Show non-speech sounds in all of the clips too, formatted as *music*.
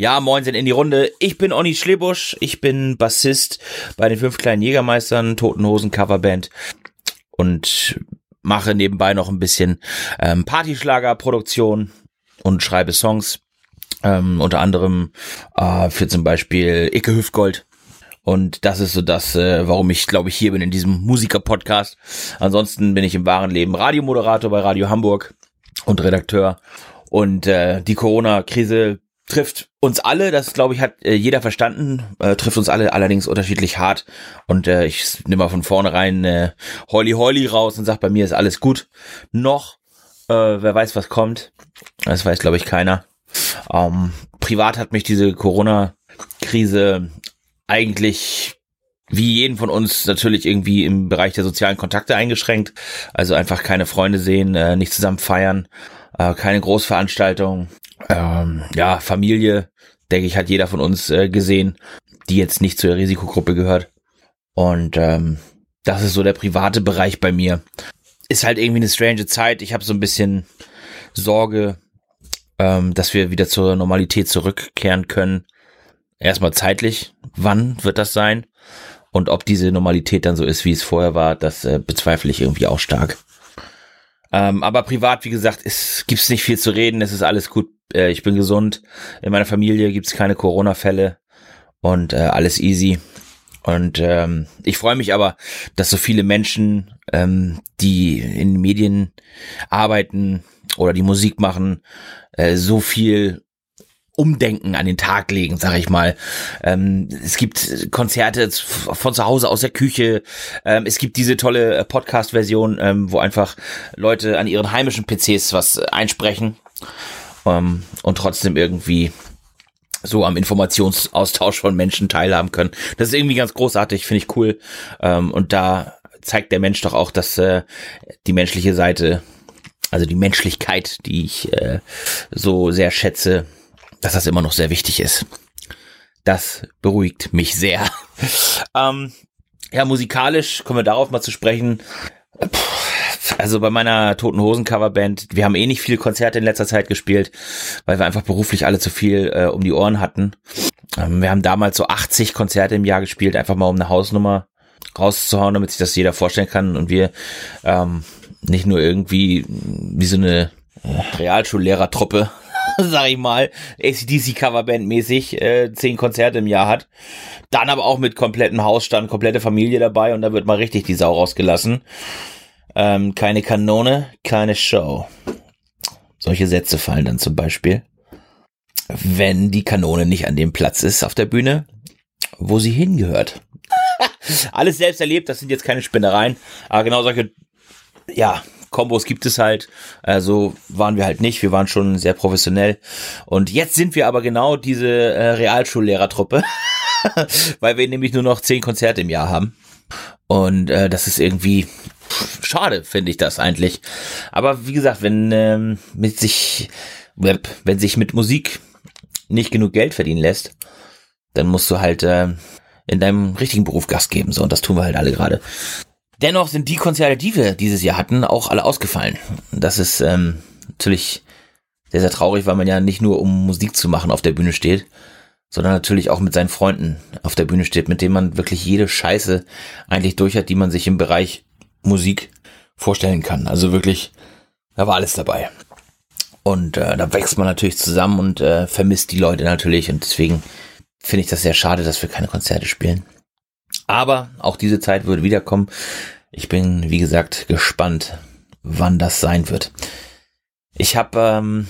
Ja, moin sind in die Runde. Ich bin Onni Schlebusch. Ich bin Bassist bei den fünf kleinen Jägermeistern, Toten Hosen Coverband und mache nebenbei noch ein bisschen ähm, Partyschlagerproduktion und schreibe Songs. Ähm, unter anderem äh, für zum Beispiel Icke Hüftgold. Und das ist so das, äh, warum ich, glaube ich, hier bin in diesem Musiker-Podcast. Ansonsten bin ich im wahren Leben Radiomoderator bei Radio Hamburg und Redakteur. Und äh, die Corona-Krise trifft uns alle, das glaube ich hat äh, jeder verstanden, äh, trifft uns alle allerdings unterschiedlich hart und äh, ich nehme mal von vornherein äh, Holly Holly raus und sag bei mir ist alles gut. Noch, äh, wer weiß was kommt, das weiß glaube ich keiner. Ähm, privat hat mich diese Corona-Krise eigentlich wie jeden von uns natürlich irgendwie im Bereich der sozialen Kontakte eingeschränkt. Also einfach keine Freunde sehen, äh, nicht zusammen feiern, äh, keine Großveranstaltung, ähm, ja, Familie, denke ich, hat jeder von uns äh, gesehen, die jetzt nicht zur Risikogruppe gehört. Und ähm, das ist so der private Bereich bei mir. Ist halt irgendwie eine strange Zeit. Ich habe so ein bisschen Sorge, ähm, dass wir wieder zur Normalität zurückkehren können. Erstmal zeitlich, wann wird das sein? Und ob diese Normalität dann so ist, wie es vorher war, das äh, bezweifle ich irgendwie auch stark. Ähm, aber privat, wie gesagt, es gibt's nicht viel zu reden. Es ist alles gut. Äh, ich bin gesund. In meiner Familie gibt's keine Corona-Fälle und äh, alles easy. Und ähm, ich freue mich aber, dass so viele Menschen, ähm, die in Medien arbeiten oder die Musik machen, äh, so viel Umdenken an den Tag legen, sag ich mal. Ähm, es gibt Konzerte von zu Hause aus der Küche. Ähm, es gibt diese tolle äh, Podcast-Version, ähm, wo einfach Leute an ihren heimischen PCs was einsprechen ähm, und trotzdem irgendwie so am Informationsaustausch von Menschen teilhaben können. Das ist irgendwie ganz großartig, finde ich cool. Ähm, und da zeigt der Mensch doch auch, dass äh, die menschliche Seite, also die Menschlichkeit, die ich äh, so sehr schätze, dass das immer noch sehr wichtig ist. Das beruhigt mich sehr. *laughs* ähm, ja, musikalisch kommen wir darauf mal zu sprechen. Also bei meiner Toten Hosen Coverband, wir haben eh nicht viele Konzerte in letzter Zeit gespielt, weil wir einfach beruflich alle zu viel äh, um die Ohren hatten. Ähm, wir haben damals so 80 Konzerte im Jahr gespielt, einfach mal um eine Hausnummer rauszuhauen, damit sich das jeder vorstellen kann und wir ähm, nicht nur irgendwie wie so eine äh, Realschullehrertruppe *laughs* sag ich mal, ACDC Coverband mäßig äh, zehn Konzerte im Jahr hat. Dann aber auch mit kompletten Hausstand, komplette Familie dabei und da wird mal richtig die Sau rausgelassen. Ähm, keine Kanone, keine Show. Solche Sätze fallen dann zum Beispiel, wenn die Kanone nicht an dem Platz ist auf der Bühne, wo sie hingehört. *laughs* Alles selbst erlebt, das sind jetzt keine Spinnereien, aber genau solche, ja, Kombos gibt es halt. Äh, so waren wir halt nicht. Wir waren schon sehr professionell. Und jetzt sind wir aber genau diese äh, Realschullehrertruppe, *laughs* weil wir nämlich nur noch zehn Konzerte im Jahr haben. Und äh, das ist irgendwie schade, finde ich das eigentlich. Aber wie gesagt, wenn ähm, mit sich, wenn sich mit Musik nicht genug Geld verdienen lässt, dann musst du halt äh, in deinem richtigen Beruf Gas geben. So, und das tun wir halt alle gerade. Dennoch sind die Konzerte, die wir dieses Jahr hatten, auch alle ausgefallen. Das ist ähm, natürlich sehr, sehr traurig, weil man ja nicht nur um Musik zu machen auf der Bühne steht, sondern natürlich auch mit seinen Freunden auf der Bühne steht, mit denen man wirklich jede Scheiße eigentlich durch hat, die man sich im Bereich Musik vorstellen kann. Also wirklich, da war alles dabei. Und äh, da wächst man natürlich zusammen und äh, vermisst die Leute natürlich. Und deswegen finde ich das sehr schade, dass wir keine Konzerte spielen. Aber auch diese Zeit würde wiederkommen. Ich bin, wie gesagt, gespannt, wann das sein wird. Ich habe ähm,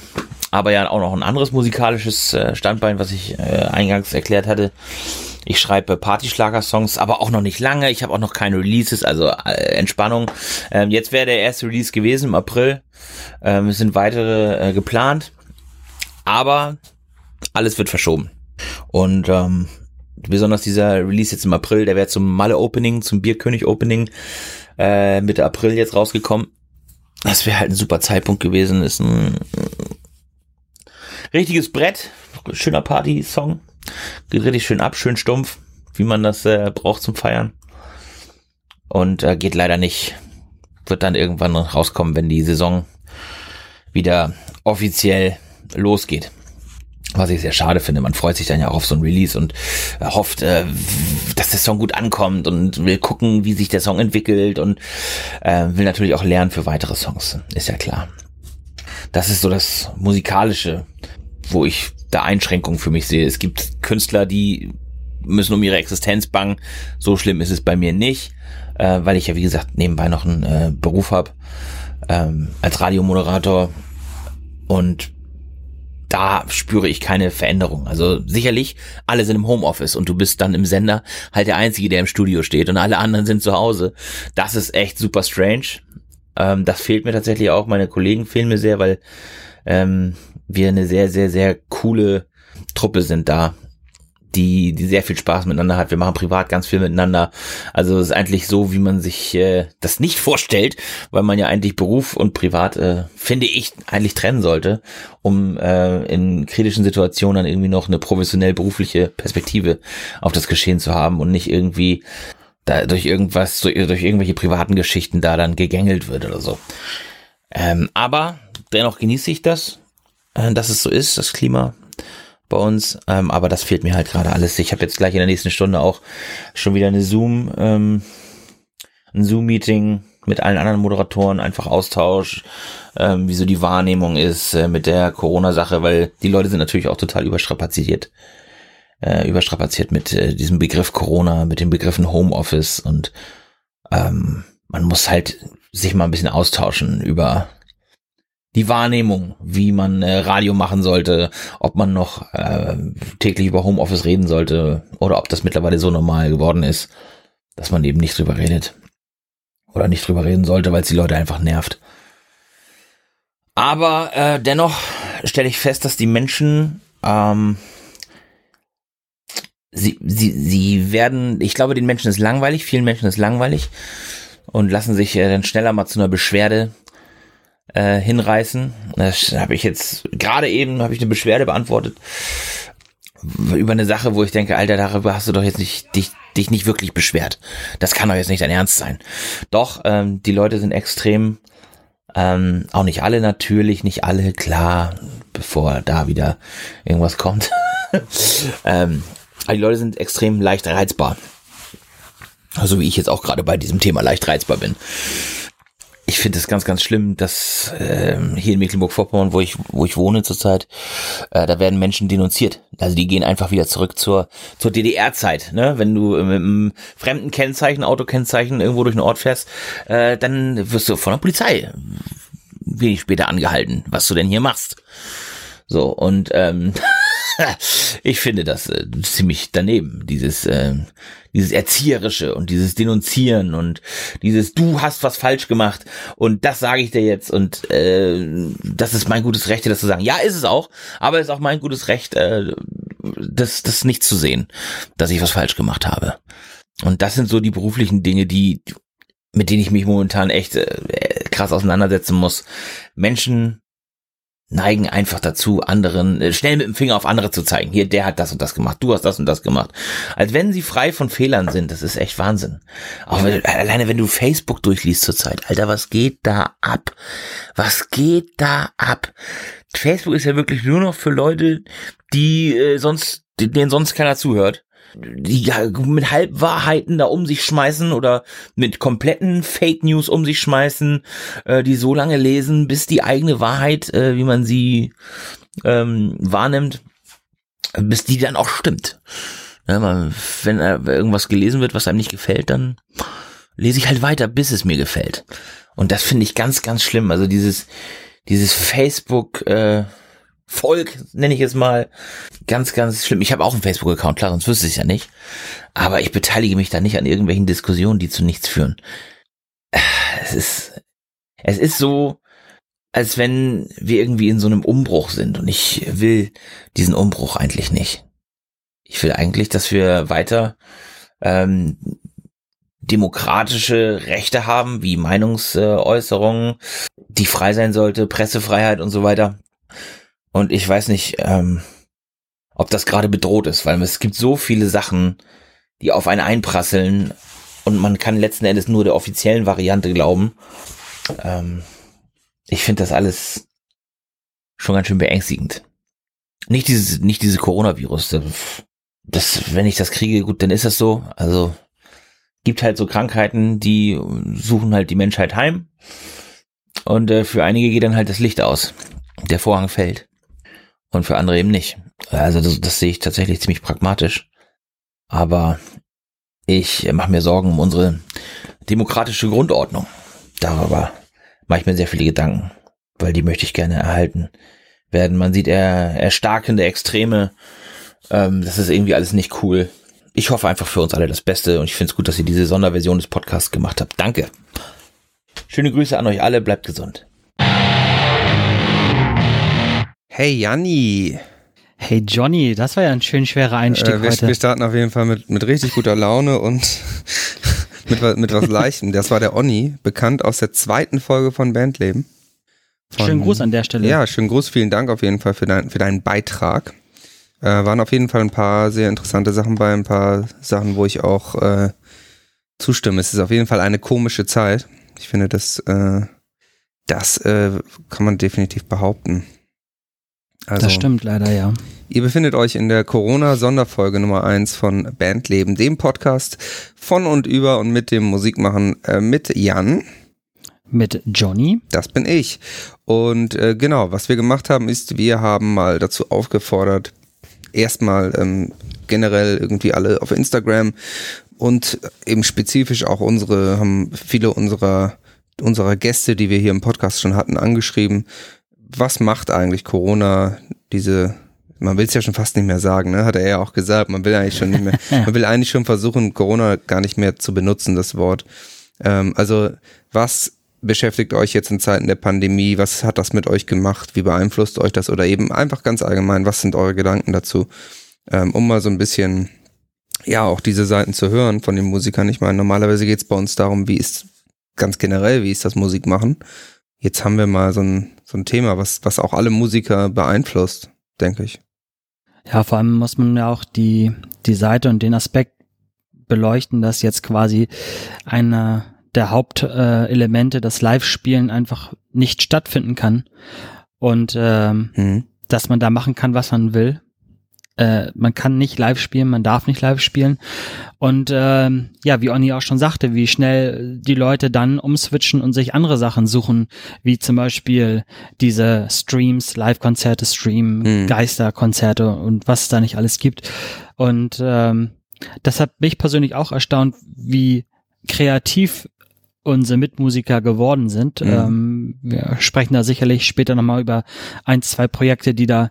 aber ja auch noch ein anderes musikalisches äh, Standbein, was ich äh, eingangs erklärt hatte. Ich schreibe Partyschlager-Songs, aber auch noch nicht lange. Ich habe auch noch keine Releases, also äh, Entspannung. Ähm, jetzt wäre der erste Release gewesen im April. Ähm, es sind weitere äh, geplant, aber alles wird verschoben. Und ähm, besonders dieser Release jetzt im April, der wäre zum Malle-Opening, zum Bierkönig-Opening äh, Mitte April jetzt rausgekommen. Das wäre halt ein super Zeitpunkt gewesen. Ist ein richtiges Brett, schöner Party-Song. Geht richtig schön ab, schön stumpf, wie man das äh, braucht zum Feiern. Und äh, geht leider nicht. Wird dann irgendwann rauskommen, wenn die Saison wieder offiziell losgeht. Was ich sehr schade finde. Man freut sich dann ja auch auf so ein Release und äh, hofft, äh, dass der Song gut ankommt und will gucken, wie sich der Song entwickelt und äh, will natürlich auch lernen für weitere Songs. Ist ja klar. Das ist so das musikalische, wo ich da Einschränkungen für mich sehe. Es gibt Künstler, die müssen um ihre Existenz bangen. So schlimm ist es bei mir nicht, weil ich ja wie gesagt nebenbei noch einen Beruf habe ähm, als Radiomoderator und da spüre ich keine Veränderung. Also sicherlich, alle sind im Homeoffice und du bist dann im Sender halt der Einzige, der im Studio steht und alle anderen sind zu Hause. Das ist echt super strange. Ähm, das fehlt mir tatsächlich auch. Meine Kollegen fehlen mir sehr, weil ähm, wir eine sehr, sehr, sehr coole Truppe sind da die, die sehr viel Spaß miteinander hat. Wir machen privat ganz viel miteinander. Also es ist eigentlich so, wie man sich äh, das nicht *laughs* vorstellt, weil man ja eigentlich Beruf und Privat, äh, finde ich, eigentlich trennen sollte, um äh, in kritischen Situationen dann irgendwie noch eine professionell berufliche Perspektive auf das Geschehen zu haben und nicht irgendwie da durch irgendwas, durch, durch irgendwelche privaten Geschichten da dann gegängelt wird oder so. Ähm, aber dennoch genieße ich das, äh, dass es so ist, das Klima bei uns, ähm, aber das fehlt mir halt gerade alles. Ich habe jetzt gleich in der nächsten Stunde auch schon wieder eine Zoom, ähm, ein Zoom-Meeting mit allen anderen Moderatoren, einfach Austausch, ähm, wie so die Wahrnehmung ist äh, mit der Corona-Sache, weil die Leute sind natürlich auch total überstrapaziert, äh, überstrapaziert mit äh, diesem Begriff Corona, mit den Begriffen Homeoffice und ähm, man muss halt sich mal ein bisschen austauschen über die Wahrnehmung, wie man äh, Radio machen sollte, ob man noch äh, täglich über Homeoffice reden sollte oder ob das mittlerweile so normal geworden ist, dass man eben nicht drüber redet. Oder nicht drüber reden sollte, weil es die Leute einfach nervt. Aber äh, dennoch stelle ich fest, dass die Menschen, ähm, sie, sie, sie werden, ich glaube, den Menschen ist langweilig, vielen Menschen ist langweilig und lassen sich äh, dann schneller mal zu einer Beschwerde äh, hinreißen. Das habe ich jetzt gerade eben habe ich eine Beschwerde beantwortet über eine Sache, wo ich denke, Alter, darüber hast du doch jetzt nicht dich dich nicht wirklich beschwert. Das kann doch jetzt nicht dein Ernst sein. Doch ähm, die Leute sind extrem ähm, auch nicht alle natürlich, nicht alle klar, bevor da wieder irgendwas kommt. *laughs* ähm, aber die Leute sind extrem leicht reizbar. Also wie ich jetzt auch gerade bei diesem Thema leicht reizbar bin ich finde es ganz, ganz schlimm, dass äh, hier in Mecklenburg-Vorpommern, wo ich, wo ich wohne zurzeit, äh, da werden Menschen denunziert. Also die gehen einfach wieder zurück zur, zur DDR-Zeit. Ne? Wenn du mit einem fremden Kennzeichen, Autokennzeichen irgendwo durch den Ort fährst, äh, dann wirst du von der Polizei wenig später angehalten, was du denn hier machst. So, und ähm, *laughs* ich finde das äh, ziemlich daneben, dieses, äh, dieses Erzieherische und dieses Denunzieren und dieses Du hast was falsch gemacht und das sage ich dir jetzt und äh, das ist mein gutes Recht, das zu sagen. Ja, ist es auch, aber es ist auch mein gutes Recht, äh, das, das nicht zu sehen, dass ich was falsch gemacht habe. Und das sind so die beruflichen Dinge, die mit denen ich mich momentan echt äh, krass auseinandersetzen muss. Menschen neigen einfach dazu, anderen äh, schnell mit dem Finger auf andere zu zeigen. Hier, der hat das und das gemacht, du hast das und das gemacht. Als wenn sie frei von Fehlern sind. Das ist echt Wahnsinn. Auch wenn, alleine wenn du Facebook durchliest zurzeit, Alter, was geht da ab? Was geht da ab? Facebook ist ja wirklich nur noch für Leute, die äh, sonst, denen sonst keiner zuhört die mit Halbwahrheiten da um sich schmeißen oder mit kompletten Fake News um sich schmeißen, äh, die so lange lesen, bis die eigene Wahrheit, äh, wie man sie ähm, wahrnimmt, bis die dann auch stimmt. Ja, man, wenn äh, irgendwas gelesen wird, was einem nicht gefällt, dann lese ich halt weiter, bis es mir gefällt. Und das finde ich ganz, ganz schlimm. Also dieses, dieses Facebook, äh, Volk, nenne ich es mal. Ganz, ganz schlimm. Ich habe auch einen Facebook-Account, klar, sonst wüsste ich es ja nicht. Aber ich beteilige mich da nicht an irgendwelchen Diskussionen, die zu nichts führen. Es ist, es ist so, als wenn wir irgendwie in so einem Umbruch sind und ich will diesen Umbruch eigentlich nicht. Ich will eigentlich, dass wir weiter ähm, demokratische Rechte haben, wie Meinungsäußerungen, die frei sein sollte, Pressefreiheit und so weiter. Und ich weiß nicht, ähm, ob das gerade bedroht ist, weil es gibt so viele Sachen, die auf einen einprasseln und man kann letzten Endes nur der offiziellen Variante glauben. Ähm, ich finde das alles schon ganz schön beängstigend. nicht dieses, nicht dieses Coronavirus. Das, wenn ich das kriege, gut, dann ist das so. Also gibt halt so Krankheiten, die suchen halt die Menschheit heim. Und äh, für einige geht dann halt das Licht aus. Der Vorhang fällt. Und für andere eben nicht. Also das, das sehe ich tatsächlich ziemlich pragmatisch. Aber ich mache mir Sorgen um unsere demokratische Grundordnung. Darüber mache ich mir sehr viele Gedanken, weil die möchte ich gerne erhalten werden. Man sieht eher erstarkende Extreme. Ähm, das ist irgendwie alles nicht cool. Ich hoffe einfach für uns alle das Beste und ich finde es gut, dass ihr diese Sonderversion des Podcasts gemacht habt. Danke. Schöne Grüße an euch alle, bleibt gesund. Hey Janni. Hey Johnny, das war ja ein schön schwerer Einstieg äh, wir, heute. Wir starten auf jeden Fall mit, mit richtig guter Laune und *laughs* mit, mit was Leichtem. Das war der Onni, bekannt aus der zweiten Folge von Bandleben. Von, schönen Gruß an der Stelle. Ja, schönen Gruß, vielen Dank auf jeden Fall für, dein, für deinen Beitrag. Äh, waren auf jeden Fall ein paar sehr interessante Sachen bei, ein paar Sachen, wo ich auch äh, zustimme. Es ist auf jeden Fall eine komische Zeit. Ich finde, das, äh, das äh, kann man definitiv behaupten. Also, das stimmt leider, ja. Ihr befindet euch in der Corona-Sonderfolge Nummer eins von Bandleben, dem Podcast von und über und mit dem Musikmachen äh, mit Jan. Mit Johnny. Das bin ich. Und äh, genau, was wir gemacht haben, ist, wir haben mal dazu aufgefordert, erstmal ähm, generell irgendwie alle auf Instagram und eben spezifisch auch unsere, haben viele unserer, unserer Gäste, die wir hier im Podcast schon hatten, angeschrieben, was macht eigentlich Corona, diese, man will es ja schon fast nicht mehr sagen, ne? hat er ja auch gesagt, man will eigentlich schon nicht mehr, *laughs* man will eigentlich schon versuchen, Corona gar nicht mehr zu benutzen, das Wort. Ähm, also was beschäftigt euch jetzt in Zeiten der Pandemie? Was hat das mit euch gemacht? Wie beeinflusst euch das? Oder eben einfach ganz allgemein, was sind eure Gedanken dazu? Ähm, um mal so ein bisschen, ja, auch diese Seiten zu hören von den Musikern. Ich meine, normalerweise geht es bei uns darum, wie ist ganz generell, wie ist das Musik machen? Jetzt haben wir mal so ein, so ein Thema, was, was auch alle Musiker beeinflusst, denke ich. Ja, vor allem muss man ja auch die, die Seite und den Aspekt beleuchten, dass jetzt quasi eine der Hauptelemente, äh, das Live-Spielen einfach nicht stattfinden kann. Und ähm, mhm. dass man da machen kann, was man will. Äh, man kann nicht live spielen, man darf nicht live spielen. Und ähm, ja, wie Onni auch schon sagte, wie schnell die Leute dann umswitchen und sich andere Sachen suchen, wie zum Beispiel diese Streams, Live-Konzerte streamen, mhm. Geisterkonzerte und was es da nicht alles gibt. Und ähm, das hat mich persönlich auch erstaunt, wie kreativ unsere Mitmusiker geworden sind. Mhm. Ähm, wir sprechen da sicherlich später nochmal über ein, zwei Projekte, die da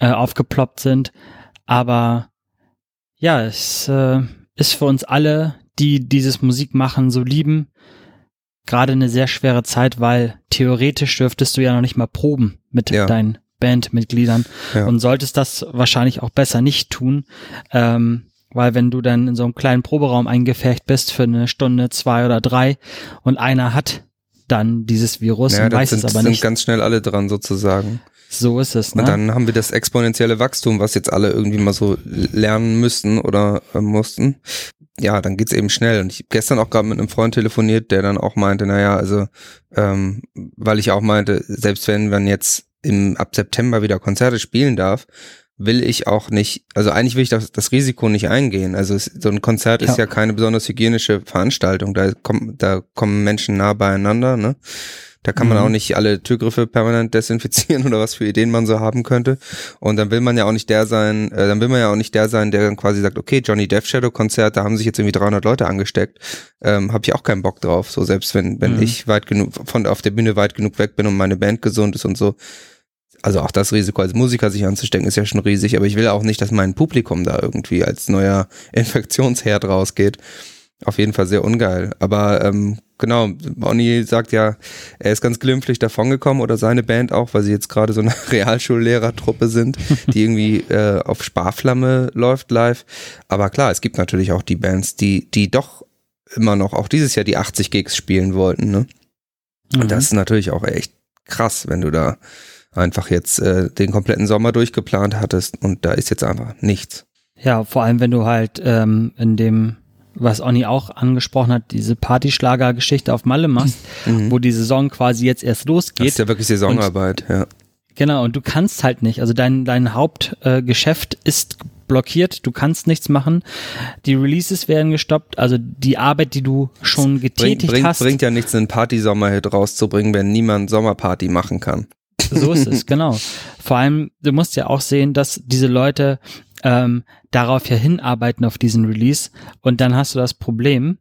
äh, aufgeploppt sind. Aber ja, es äh, ist für uns alle, die dieses Musikmachen so lieben, gerade eine sehr schwere Zeit, weil theoretisch dürftest du ja noch nicht mal proben mit ja. deinen Bandmitgliedern ja. und solltest das wahrscheinlich auch besser nicht tun, ähm, weil wenn du dann in so einem kleinen Proberaum eingefecht bist für eine Stunde, zwei oder drei und einer hat dann dieses Virus ja, und weiß sind, es aber nicht. sind ganz schnell alle dran sozusagen. So ist es. Ne? Und dann haben wir das exponentielle Wachstum, was jetzt alle irgendwie mal so lernen müssten oder äh, mussten. Ja, dann geht's eben schnell. Und ich habe gestern auch gerade mit einem Freund telefoniert, der dann auch meinte, naja, also, ähm, weil ich auch meinte, selbst wenn man jetzt im, ab September wieder Konzerte spielen darf, will ich auch nicht, also eigentlich will ich das, das Risiko nicht eingehen. Also es, so ein Konzert ja. ist ja keine besonders hygienische Veranstaltung. Da kommen, da kommen Menschen nah beieinander, ne? Da kann man mhm. auch nicht alle Türgriffe permanent desinfizieren *laughs* oder was für Ideen man so haben könnte. Und dann will man ja auch nicht der sein, äh, dann will man ja auch nicht der sein, der dann quasi sagt, okay, Johnny Death Shadow Konzert, da haben sich jetzt irgendwie 300 Leute angesteckt. Ähm, Habe ich auch keinen Bock drauf. So selbst wenn wenn mhm. ich weit genug von auf der Bühne weit genug weg bin und meine Band gesund ist und so. Also auch das Risiko als Musiker sich anzustecken ist ja schon riesig, aber ich will auch nicht, dass mein Publikum da irgendwie als neuer *laughs* Infektionsherd rausgeht. Auf jeden Fall sehr ungeil. Aber ähm, genau, Bonnie sagt ja, er ist ganz glimpflich davongekommen oder seine Band auch, weil sie jetzt gerade so eine *laughs* Realschullehrertruppe sind, die irgendwie äh, auf Sparflamme läuft live. Aber klar, es gibt natürlich auch die Bands, die, die doch immer noch auch dieses Jahr die 80 Gigs spielen wollten. Ne? Und mhm. das ist natürlich auch echt krass, wenn du da einfach jetzt äh, den kompletten Sommer durchgeplant hattest und da ist jetzt einfach nichts. Ja, vor allem wenn du halt ähm, in dem was Onni auch angesprochen hat, diese Partyschlager-Geschichte auf Malle machst, mhm. wo die Saison quasi jetzt erst losgeht. Das ist ja wirklich Saisonarbeit, und, ja. Genau, und du kannst halt nicht. Also dein, dein Hauptgeschäft äh, ist blockiert, du kannst nichts machen. Die Releases werden gestoppt, also die Arbeit, die du schon getätigt bringt, bringt, hast. Bringt ja nichts, einen Party-Sommerhit rauszubringen, wenn niemand Sommerparty machen kann. So ist es, *laughs* genau. Vor allem, du musst ja auch sehen, dass diese Leute ähm, darauf ja hinarbeiten auf diesen Release und dann hast du das Problem,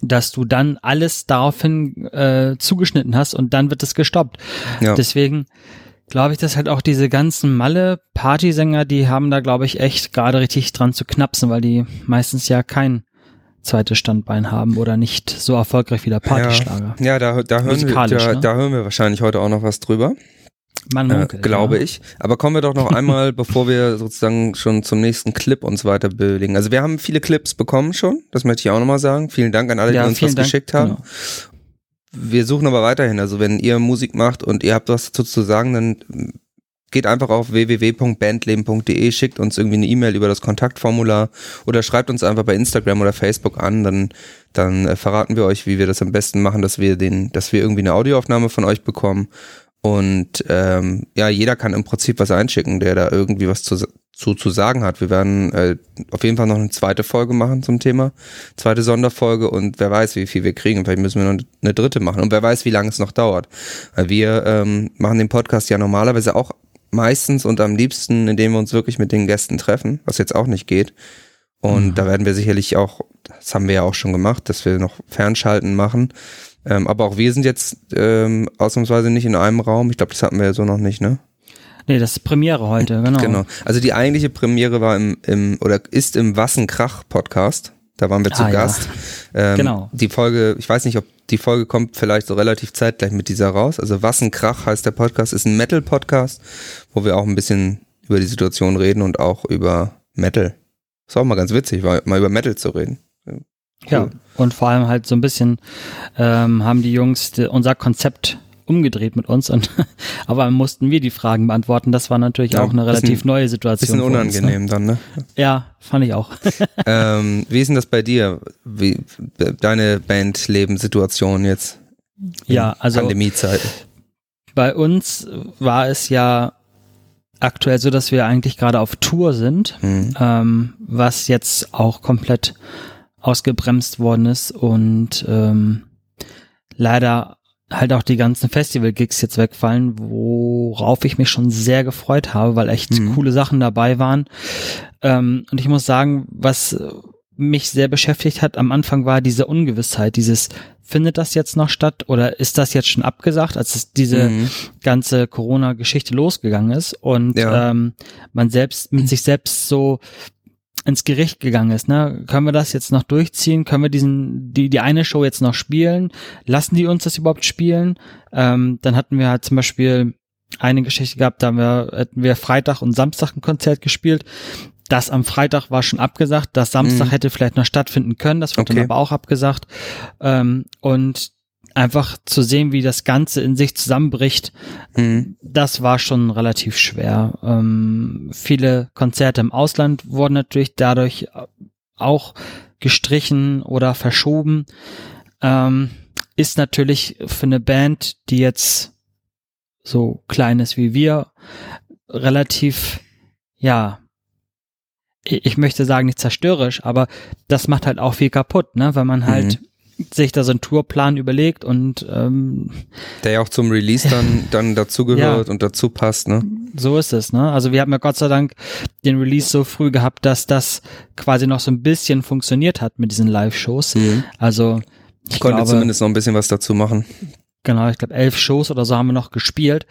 dass du dann alles daraufhin äh, zugeschnitten hast und dann wird es gestoppt. Ja. Deswegen glaube ich, dass halt auch diese ganzen Malle-Partysänger, die haben da, glaube ich, echt gerade richtig dran zu knapsen, weil die meistens ja kein zweites Standbein haben oder nicht so erfolgreich wie der Partyschlager. Ja, ja da, da, hören wir, da, ne? da hören wir wahrscheinlich heute auch noch was drüber. Man Äh, glaube ja. ich. Aber kommen wir doch noch einmal, *laughs* bevor wir sozusagen schon zum nächsten Clip uns weiter bewegen. Also wir haben viele Clips bekommen schon, das möchte ich auch nochmal sagen. Vielen Dank an alle, Ja, die uns was Dank, geschickt haben. genau. Wir suchen aber weiterhin. Also wenn ihr Musik macht und ihr habt was dazu zu sagen, dann geht einfach auf www.bandleben.de, schickt uns irgendwie eine E-Mail über das Kontaktformular oder schreibt uns einfach bei Instagram oder Facebook an, dann, dann äh, verraten wir euch, wie wir das am besten machen, dass wir den, dass wir irgendwie eine Audioaufnahme von euch bekommen. Und ähm, ja, jeder kann im Prinzip was einschicken, der da irgendwie was zu, zu, zu sagen hat. Wir werden äh, auf jeden Fall noch eine zweite Folge machen zum Thema, zweite Sonderfolge und wer weiß, wie viel wir kriegen. Vielleicht müssen wir noch eine dritte machen und wer weiß, wie lange es noch dauert. Weil wir ähm, machen den Podcast ja normalerweise auch meistens und am liebsten, indem wir uns wirklich mit den Gästen treffen, was jetzt auch nicht geht. Und Mhm. da werden wir sicherlich auch, das haben wir ja auch schon gemacht, dass wir noch Fernschalten machen. Ähm, aber auch wir sind jetzt ähm, ausnahmsweise nicht in einem Raum. Ich glaube, das hatten wir ja so noch nicht, ne? Nee, das ist Premiere heute, genau. Genau. Also die eigentliche Premiere war im, im oder ist im Wassenkrach Podcast. Da waren wir zu Ah, ja. Gast. Ähm, Genau. Die Folge, ich weiß nicht, ob die Folge kommt vielleicht so relativ zeitgleich mit dieser raus. Also Wassenkrach heißt der Podcast, ist ein Metal-Podcast, wo wir auch ein bisschen über die Situation reden und auch über Metal. Ist auch mal ganz witzig, mal über Metal zu reden. Ja, und vor allem halt so ein bisschen ähm, haben die Jungs unser Konzept umgedreht mit uns und *laughs* aber mussten wir die Fragen beantworten. Das war natürlich Ja, auch eine bisschen- relativ neue Situation. Bisschen für uns, unangenehm dann, ne? ne? Ja, fand ich auch. *laughs* ähm, wie ist denn das bei dir? Wie, deine Bandlebensituation jetzt? in Ja, also Pandemiezeit. bei uns war es ja aktuell so, dass wir eigentlich gerade auf Tour sind, Hm. ähm, was jetzt auch komplett ausgebremst worden ist und ähm, leider halt auch die ganzen Festival-Gigs jetzt wegfallen, worauf ich mich schon sehr gefreut habe, weil echt Mhm. coole Sachen dabei waren. Ähm, und ich muss sagen, was mich sehr beschäftigt hat am Anfang war diese Ungewissheit, dieses findet das jetzt noch statt oder ist das jetzt schon abgesagt, als es diese Mhm. ganze Corona-Geschichte losgegangen ist und Ja. ähm, man selbst mit sich selbst so ins Gericht gegangen ist. Ne? Können wir das jetzt noch durchziehen? Können wir diesen die die eine Show jetzt noch spielen? Lassen die uns das überhaupt spielen? Ähm, dann hatten wir halt zum Beispiel eine Geschichte gehabt, da haben wir, hätten wir Freitag und Samstag ein Konzert gespielt. Das am Freitag war schon abgesagt, das Samstag Mhm. hätte vielleicht noch stattfinden können, das wurde Okay. dann aber auch abgesagt. Ähm, und einfach zu sehen, wie das Ganze in sich zusammenbricht, Mhm. das war schon relativ schwer. Ähm, viele Konzerte im Ausland wurden natürlich dadurch auch gestrichen oder verschoben. Ähm, ist natürlich für eine Band, die jetzt so klein ist wie wir, relativ, ja, ich möchte sagen nicht zerstörerisch, aber das macht halt auch viel kaputt, ne, weil man halt sich da so einen Tourplan überlegt und ähm, Der ja auch zum Release dann, *laughs* dann dazugehört und dazu passt, ne? so ist es, ne? Also wir haben ja Gott sei Dank den Release so früh gehabt, dass das quasi noch so ein bisschen funktioniert hat mit diesen Live-Shows. Also ich Ich konnte glaube, zumindest noch ein bisschen was dazu machen. genau, ich glaube elf Shows oder so haben wir noch gespielt.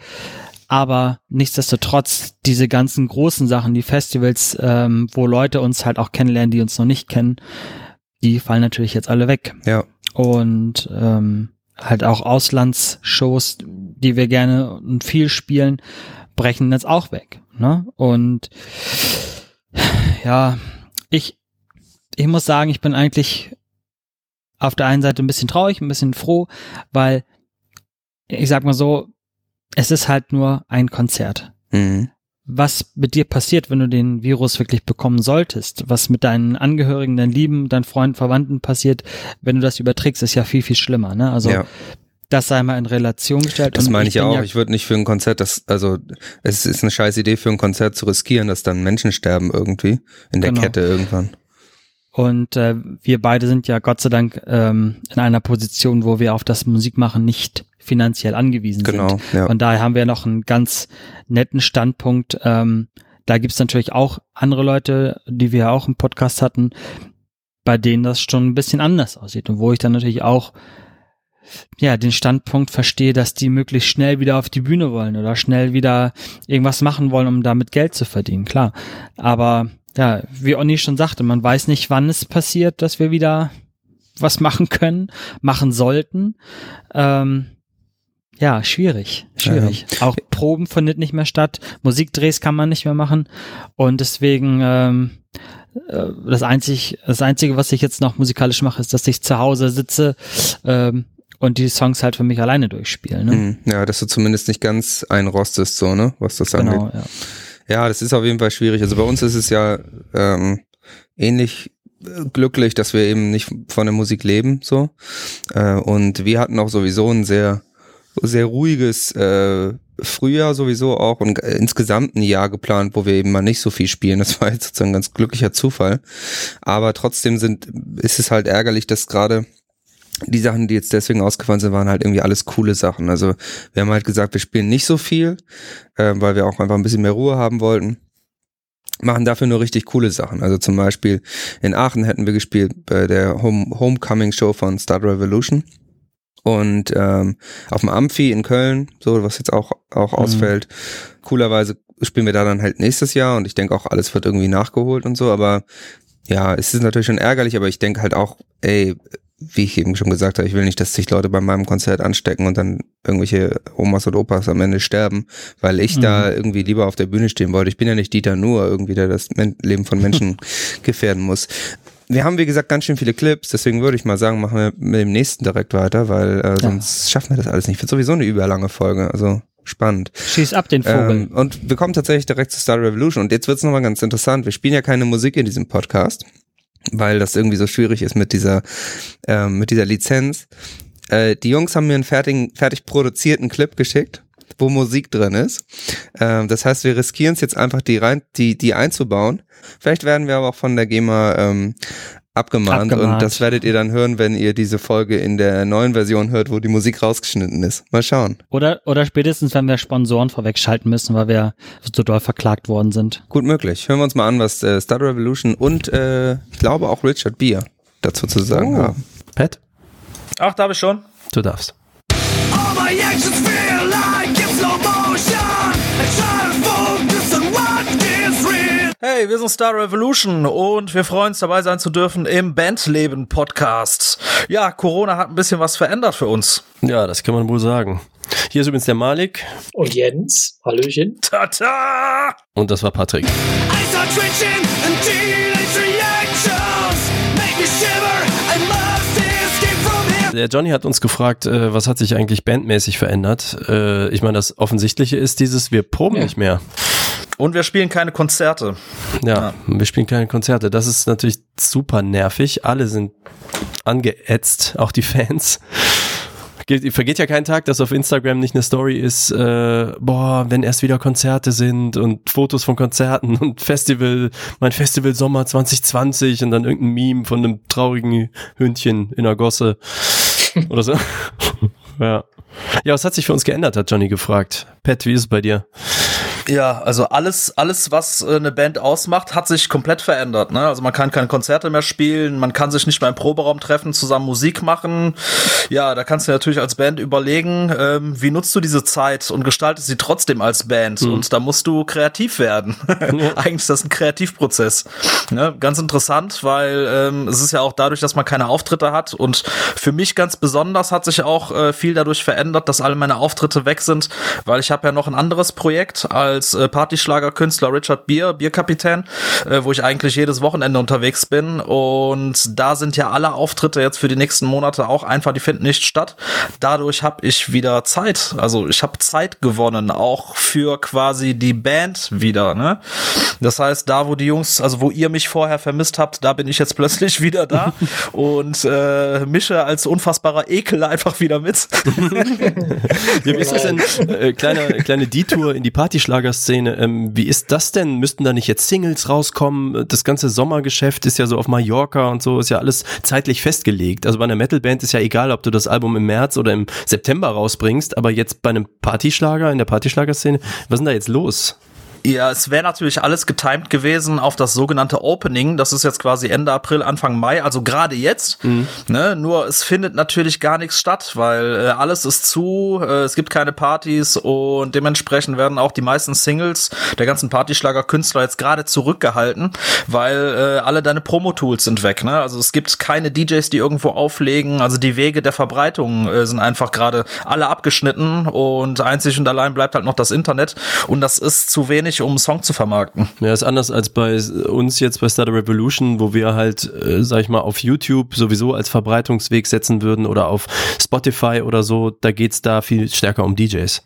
Aber nichtsdestotrotz, diese ganzen großen Sachen, die Festivals, ähm, wo Leute uns halt auch kennenlernen, die uns noch nicht kennen, die fallen natürlich jetzt alle weg. Ja. Und ähm, halt auch Auslandsshows, die wir gerne und viel spielen, brechen jetzt auch weg. Ne? Und ja, ich, ich muss sagen, ich bin eigentlich auf der einen Seite ein bisschen traurig, ein bisschen froh, weil ich sag mal so, es ist halt nur ein Konzert. Mhm. Was mit dir passiert, wenn du den Virus wirklich bekommen solltest, was mit deinen Angehörigen, deinen Lieben, deinen Freunden, Verwandten passiert, wenn du das überträgst, ist ja viel, viel schlimmer. Ne? Also ja. Das sei mal in Relation gestellt. Das Und meine ich, ja bin auch. ich würde nicht für ein Konzert, das, also es ist eine scheiß Idee für ein Konzert zu riskieren, dass dann Menschen sterben irgendwie in der Genau. Kette irgendwann. Und äh, wir beide sind ja Gott sei Dank ähm, in einer Position, wo wir auf das Musikmachen nicht finanziell angewiesen Genau, sind. ja. Von daher haben wir noch einen ganz netten Standpunkt. Ähm, da gibt's natürlich auch andere Leute, die wir auch im Podcast hatten, bei denen das schon ein bisschen anders aussieht. Und wo ich dann natürlich auch ja, den Standpunkt verstehe, dass die möglichst schnell wieder auf die Bühne wollen oder schnell wieder irgendwas machen wollen, um damit Geld zu verdienen, klar. Aber ja, wie Onni schon sagte, man weiß nicht, wann es passiert, dass wir wieder was machen können, machen sollten. Ähm, ja, schwierig, schwierig. Auch Proben findet nicht mehr statt, Musikdrehs kann man nicht mehr machen und deswegen ähm, äh, das einzig, das einzige, was ich jetzt noch musikalisch mache, ist, dass ich zu Hause sitze ähm, und die Songs halt für mich alleine durchspiele. Ne? Mhm. Ja, dass du zumindest nicht ganz einrostest, so, ne, was das angeht. Genau, ja. Ja, das ist auf jeden Fall schwierig. Also bei uns ist es ja ähm, ähnlich äh, glücklich, dass wir eben nicht von der Musik leben, so. Äh, und wir hatten auch sowieso ein sehr, sehr ruhiges äh, Frühjahr sowieso auch und äh, insgesamt ein Jahr geplant, wo wir eben mal nicht so viel spielen. Das war jetzt sozusagen ein ganz glücklicher Zufall. Aber trotzdem sind, ist es halt ärgerlich, dass gerade die Sachen, die jetzt deswegen ausgefallen sind, waren halt irgendwie alles coole Sachen. Also wir haben halt gesagt, wir spielen nicht so viel, äh, weil wir auch einfach ein bisschen mehr Ruhe haben wollten. Machen dafür nur richtig coole Sachen. Also zum Beispiel in Aachen hätten wir gespielt bei der Home Homecoming Show von Star Revolution. Und ähm, auf dem Amphi in Köln, so was jetzt auch, auch Mhm. ausfällt. Coolerweise spielen wir da dann halt nächstes Jahr und ich denke auch, alles wird irgendwie nachgeholt und so, aber ja, es ist natürlich schon ärgerlich, aber ich denke halt auch, ey, wie ich eben schon gesagt habe, ich will nicht, dass sich Leute bei meinem Konzert anstecken und dann irgendwelche Omas und Opas am Ende sterben, weil ich Mhm. da irgendwie lieber auf der Bühne stehen wollte. Ich bin ja nicht Dieter Nuhr, irgendwie, der das Leben von Menschen *laughs* gefährden muss. Wir haben, wie gesagt, ganz schön viele Clips, deswegen würde ich mal sagen, machen wir mit dem nächsten direkt weiter, weil äh, sonst schaffen wir das alles nicht. Wird sowieso eine überlange Folge, also spannend. Schieß ab den Vogel. Ähm, und wir kommen tatsächlich direkt zu Star Revolution. Und jetzt wird's noch nochmal ganz interessant. Wir spielen ja keine Musik in diesem Podcast, weil das irgendwie so schwierig ist mit dieser, ähm, mit dieser Lizenz. Äh, die Jungs haben mir einen fertigen, fertig produzierten Clip geschickt, wo Musik drin ist. Ähm, das heißt, wir riskieren es jetzt einfach, die rein, die, die einzubauen. Vielleicht werden wir aber auch von der GEMA ähm, abgemahnt, Abgemahnt. und das werdet ihr dann hören, wenn ihr diese Folge in der neuen Version hört, wo die Musik rausgeschnitten ist. Mal schauen. Oder, oder spätestens, wenn wir Sponsoren vorwegschalten müssen, weil wir so doll verklagt worden sind. Gut möglich. Hören wir uns mal an, was äh, Star Revolution und äh, ich glaube auch Richard Beer dazu zu sagen Oh. haben. Pat, Ach, darf ich schon? du darfst. All my actions Hey, wir sind Star Revolution und wir freuen uns dabei sein zu dürfen im Bandleben Podcast. Ja, Corona hat ein bisschen was verändert für uns. Ja, das kann man wohl sagen. Hier ist übrigens der Malik Und Jens, Hallöchen. Tata! und das war Patrick. Der Johnny hat uns gefragt, äh, was hat sich eigentlich bandmäßig verändert. Äh, ich meine, das Offensichtliche ist dieses, wir proben Ja. nicht mehr. Und wir spielen keine Konzerte. Ja, wir spielen keine Konzerte. Das ist natürlich super nervig. Alle sind angeätzt, auch die Fans. Geht, vergeht ja kein Tag, dass auf Instagram nicht eine Story ist, äh, boah, wenn erst wieder Konzerte sind und Fotos von Konzerten und Festival, mein Festival Sommer 2020 und dann irgendein Meme von einem traurigen Hündchen in der Gosse *laughs* oder so. ja. Ja, was hat sich für uns geändert, hat Johnny gefragt. Pat, wie ist es bei dir? Ja, also alles, alles, was äh, eine Band ausmacht, hat sich komplett verändert. Ne? Also man kann keine Konzerte mehr spielen, man kann sich nicht mehr im Proberaum treffen, zusammen Musik machen. Ja, da kannst du natürlich als Band überlegen, ähm, wie nutzt du diese Zeit und gestaltest sie trotzdem als Band. Und da musst du kreativ werden. *laughs* *laughs* Eigentlich ist das ein Kreativprozess. Ne? Ganz interessant, weil ähm, es ist ja auch dadurch, dass man keine Auftritte hat. Und für mich ganz besonders hat sich auch äh, viel dadurch verändert, dass alle meine Auftritte weg sind, weil ich habe ja noch ein anderes Projekt als als äh, Partyschlagerkünstler Richard Bier, Bierkapitän, äh, wo ich eigentlich jedes Wochenende unterwegs bin. Und da sind ja alle Auftritte jetzt für die nächsten Monate auch einfach, die finden nicht statt. Dadurch habe ich wieder Zeit. Also ich habe Zeit gewonnen, auch für quasi die Band wieder. Ne? Das heißt, da wo die Jungs, also wo ihr mich vorher vermisst habt, da bin ich jetzt plötzlich *laughs* wieder da und äh, mische als unfassbarer Ekel einfach wieder mit. *laughs* Ja, wie ist das denn? Äh, kleine, kleine Detour in die Partyschlagerszene. Ähm, wie ist das denn? Müssten da nicht jetzt Singles rauskommen? Das ganze Sommergeschäft ist ja so auf Mallorca und so, ist ja alles zeitlich festgelegt. Also bei einer Metalband ist ja egal, ob du das Album im März oder im September rausbringst, aber jetzt bei einem Partyschlager, in der Partyschlagerszene, was ist denn da jetzt los? Ja, es wäre natürlich alles getimed gewesen auf das sogenannte Opening. Das ist jetzt quasi Ende April, Anfang Mai, also gerade jetzt. Mhm. Ne? Nur es findet natürlich gar nichts statt, weil äh, alles ist zu, äh, es gibt keine Partys und dementsprechend werden auch die meisten Singles der ganzen Partyschlager-Künstler jetzt gerade zurückgehalten, weil äh, alle deine Promo-Tools sind weg. Ne? Also es gibt keine DJs, die irgendwo auflegen. Also die Wege der Verbreitung äh, sind einfach gerade alle abgeschnitten und einzig und allein bleibt halt noch das Internet und das ist zu wenig, um einen Song zu vermarkten. Ja, ist anders als bei uns jetzt bei Starter Revolution, wo wir halt, äh, sag ich mal, auf YouTube sowieso als Verbreitungsweg setzen würden oder auf Spotify oder so. Da geht's da viel stärker um DJs.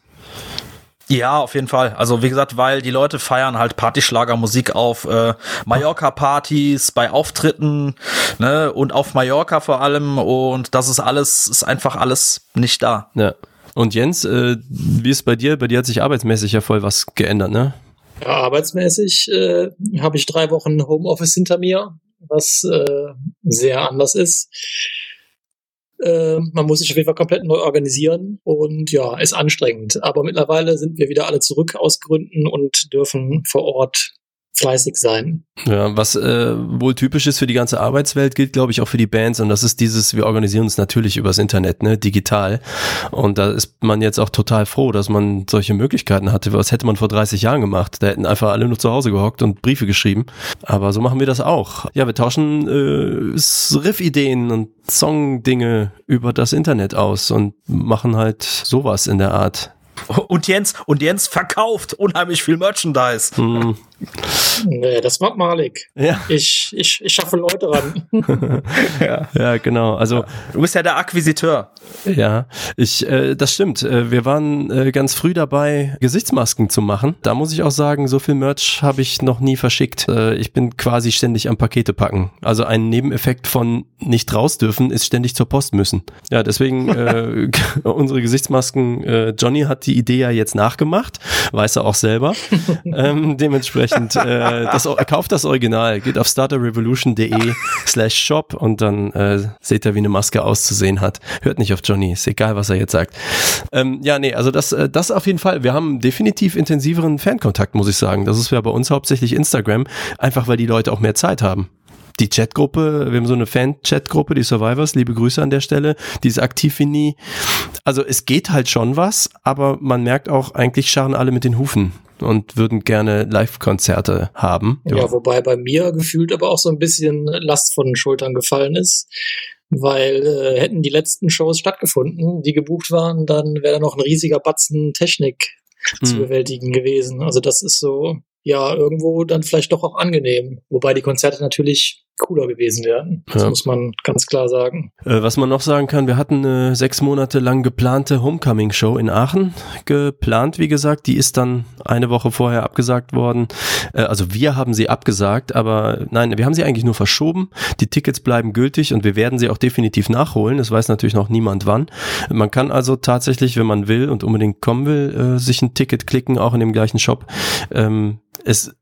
Ja, auf jeden Fall. Also wie gesagt, weil die Leute feiern halt Partyschlagermusik auf äh, Mallorca-Partys, bei Auftritten, ne, und auf Mallorca vor allem. Und das ist alles, ist einfach alles nicht da. Ja. Und Jens, äh, wie ist bei dir? Bei dir hat sich arbeitsmäßig ja voll was geändert, ne? Ja, arbeitsmäßig äh, habe ich drei Wochen Homeoffice hinter mir, was äh, sehr anders ist. Äh, man muss sich auf jeden Fall komplett neu organisieren und ja, ist anstrengend. Aber mittlerweile sind wir wieder alle zurück aus Gründen und dürfen vor Ort fleißig sein. Ja, was äh, wohl typisch ist für die ganze Arbeitswelt, gilt, glaube ich, auch für die Bands. Und das ist dieses, wir organisieren uns natürlich übers Internet, ne, digital. Und da ist man jetzt auch total froh, dass man solche Möglichkeiten hatte. Was hätte man vor 30 Jahren gemacht? Da hätten einfach alle nur zu Hause gehockt und Briefe geschrieben. Aber so machen wir das auch. Ja, wir tauschen äh, Riff-Ideen und Song-Dinge über das Internet aus und machen halt sowas in der Art. Und Jens, und Jens verkauft unheimlich viel Merchandise. Hm. Nee, das macht Malik. Ja. Ich, ich, ich schaffe Leute ran. *laughs* Ja, genau. Also Du bist ja der Akquisiteur. Ja, ich, äh, das stimmt. Äh, wir waren äh, ganz früh dabei, Gesichtsmasken zu machen. Da muss ich auch sagen, so viel Merch habe ich noch nie verschickt. Äh, ich bin quasi ständig am Pakete packen. Also ein Nebeneffekt von nicht raus dürfen ist ständig zur Post müssen. Ja, deswegen äh, *laughs* *laughs* unsere Gesichtsmasken. Äh, Johnny hat die Idee ja jetzt nachgemacht, weiß er auch selber. ähm, dementsprechend äh, das, kauft das Original, geht auf starterrevolution.de slash shop und dann äh, seht ihr, wie eine Maske auszusehen hat. Hört nicht auf Johnny, ist egal, was er jetzt sagt. Ähm, ja, nee, also das, äh, das auf jeden Fall. Wir haben definitiv intensiveren Fankontakt, muss ich sagen. Das ist ja bei uns hauptsächlich Instagram, einfach weil die Leute auch mehr Zeit haben. Die Chatgruppe, wir haben so eine Fan-Chatgruppe, die Survivors, liebe Grüße an der Stelle, die ist aktiv wie nie. Also es geht halt schon was, aber man merkt auch, eigentlich scharren alle mit den Hufen und würden gerne Live-Konzerte haben. Ja, wobei bei mir gefühlt aber auch so ein bisschen Last von den Schultern gefallen ist. Weil äh, hätten die letzten Shows stattgefunden, die gebucht waren, dann wäre da noch ein riesiger Batzen Technik zu Hm. bewältigen gewesen. Also das ist so, ja, irgendwo dann vielleicht doch auch angenehm. Wobei die Konzerte natürlich cooler gewesen wären. Das Ja. muss man ganz klar sagen. Äh, was man noch sagen kann, wir hatten eine sechs Monate lang geplante Homecoming-Show in Aachen geplant, wie gesagt. Die ist dann eine Woche vorher abgesagt worden. Äh, also wir haben sie abgesagt, aber nein, wir haben sie eigentlich nur verschoben. Die Tickets bleiben gültig und wir werden sie auch definitiv nachholen. Es weiß natürlich noch niemand wann. Man kann also tatsächlich, wenn man will und unbedingt kommen will, äh, sich ein Ticket klicken, auch in dem gleichen Shop. Ähm, es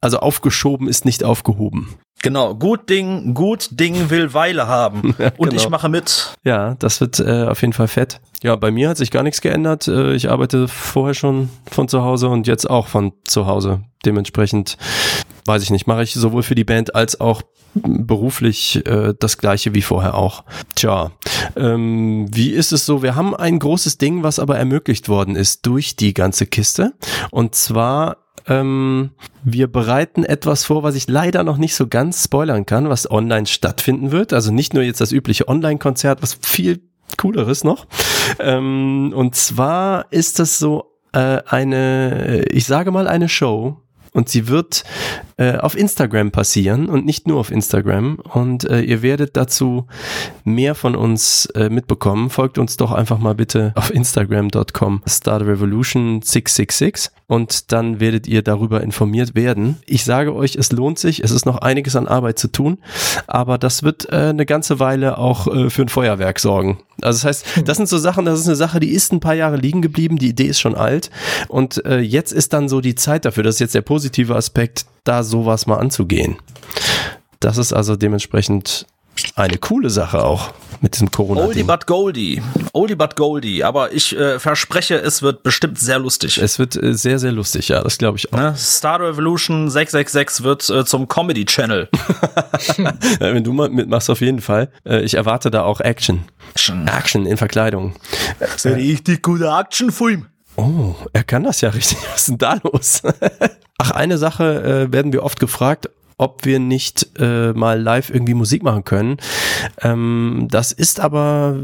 also aufgeschoben ist nicht aufgehoben. Genau, gut Ding, gut Ding will Weile haben. *laughs* Und genau. ich mache mit. Ja, das wird äh, auf jeden Fall fett. Ja, bei mir hat sich gar nichts geändert. Äh, ich arbeite vorher schon von zu Hause und jetzt auch von zu Hause. Dementsprechend weiß ich nicht, mache ich sowohl für die Band als auch beruflich äh, das gleiche wie vorher auch. Tja, ähm, wie ist es so? Wir haben ein großes Ding, was aber ermöglicht worden ist durch die ganze Kiste. Und zwar ähm, wir bereiten etwas vor, was ich leider noch nicht so ganz spoilern kann, was online stattfinden wird. Also nicht nur jetzt das übliche Online-Konzert, was viel cooleres noch. Ähm, und zwar ist das so äh, eine, ich sage mal eine Show, und sie wird äh, auf Instagram passieren und nicht nur auf Instagram. Und äh, ihr werdet dazu mehr von uns äh, mitbekommen. Folgt uns doch einfach mal bitte auf Instagram.com Revolution 666 und dann werdet ihr darüber informiert werden. Ich sage euch, es lohnt sich. Es ist noch einiges an Arbeit zu tun, aber das wird äh, eine ganze Weile auch äh, für ein Feuerwerk sorgen. Also das heißt, das sind so Sachen, das ist eine Sache, die ist ein paar Jahre liegen geblieben, die Idee ist schon alt und äh, jetzt ist dann so die Zeit dafür, das ist jetzt der positive Aspekt, da sowas mal anzugehen. Das ist also dementsprechend eine coole Sache auch mit diesem corona Oldie but Goldie. Oldie but Goldie. Aber ich äh, verspreche, es wird bestimmt sehr lustig. Es wird äh, sehr, sehr lustig, ja, das glaube ich auch. Ne? Star Revolution 666 wird äh, zum Comedy-Channel. *laughs* Ja, Wenn du mal mitmachst, auf jeden Fall. Äh, ich erwarte da auch Action. Action in Verkleidung. Richtig guter Actionfilm. Oh, er kann das ja richtig. *laughs* Was ist denn da los? Ach, eine Sache äh, werden wir oft gefragt, ob wir nicht äh, mal live irgendwie Musik machen können. Ähm, das ist aber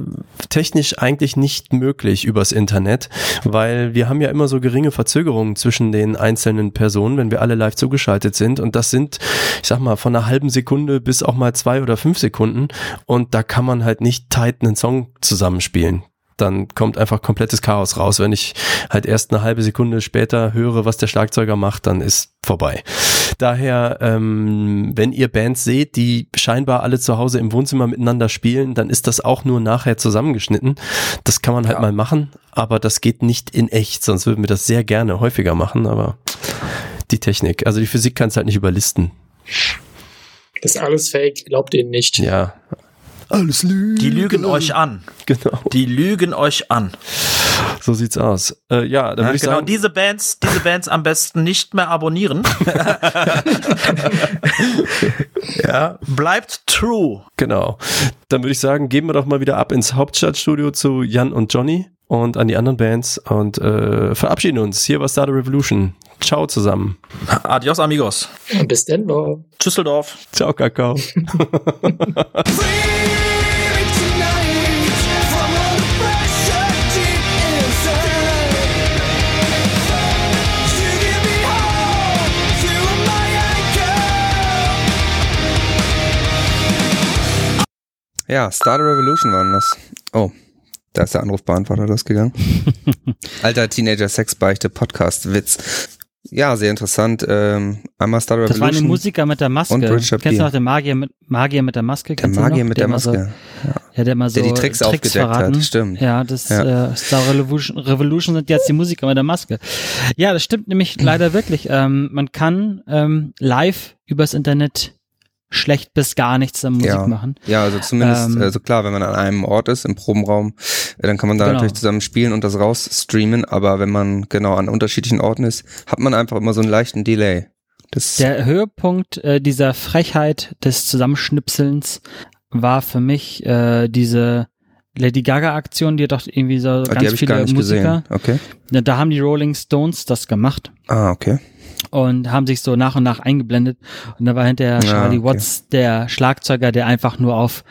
technisch eigentlich nicht möglich übers Internet, weil wir haben ja immer so geringe Verzögerungen zwischen den einzelnen Personen, wenn wir alle live zugeschaltet sind. Und das sind, ich sag mal, von einer halben Sekunde bis auch mal zwei oder fünf Sekunden. Und da kann man halt nicht tight einen Song zusammenspielen dann kommt einfach komplettes Chaos raus. Wenn ich halt erst eine halbe Sekunde später höre, was der Schlagzeuger macht, dann ist vorbei. Daher, ähm, wenn ihr Bands seht, die scheinbar alle zu Hause im Wohnzimmer miteinander spielen, dann ist das auch nur nachher zusammengeschnitten. Das kann man halt mal machen, aber das geht nicht in echt, sonst würden wir das sehr gerne häufiger machen, aber die Technik, also die Physik kann es halt nicht überlisten. Das ist alles fake, glaubt ihnen nicht. Ja. Alles Lügen. Die lügen euch an. Genau, Die lügen euch an. so sieht's aus. Äh, ja, dann Ja, würde ich genau, sagen, diese Bands, diese Bands am besten nicht mehr abonnieren. *laughs* ja, bleibt true. Genau. Dann würde ich sagen, geben wir doch mal wieder ab ins Hauptstadtstudio zu Jan und Johnny und an die anderen Bands und äh, verabschieden uns. Hier war Star the Revolution. Ciao zusammen. Adios, amigos. Bis Denver. Düsseldorf. Ciao, Kakao. *laughs* Ja, Star Revolution waren das. Oh, da ist der Anrufbeantworter losgegangen. *laughs* Alter Teenager-Sex-Beichte Podcast-Witz. Ja, sehr interessant. Ähm, einmal Star Das Revolution. war eine Musiker mit der Maske. und Richard Kennst du noch den Magier mit, Magier mit der Maske? der Magier mit Der der immer so- Maske. Ja, der immer so Der die Tricks aufgedeckt hat, verraten. stimmt. Ja, das Ja. Äh, Star Revolution, Revolution sind jetzt die Musiker mit der Maske. Ja, das stimmt nämlich leider wirklich. Ähm, man kann ähm, live übers Internet schlecht bis gar nichts an Musik ja. machen. Ja, also zumindest, Ähm, also klar, wenn man an einem Ort ist, im Probenraum, äh, dann kann man da Genau. natürlich zusammen spielen und das rausstreamen, aber wenn man genau an unterschiedlichen Orten ist, hat man einfach immer so einen leichten Delay. Das Der Höhepunkt äh, dieser Frechheit des Zusammenschnipselns war für mich äh, diese Lady Gaga Aktion, die doch irgendwie so Ah, ganz viele Musiker. gesehen. Okay. Da haben die Rolling Stones das gemacht Ah, okay. Und haben sich so nach und nach eingeblendet. Und da war hinterher Ja, Charlie okay. Watts, der Schlagzeuger, der einfach nur auf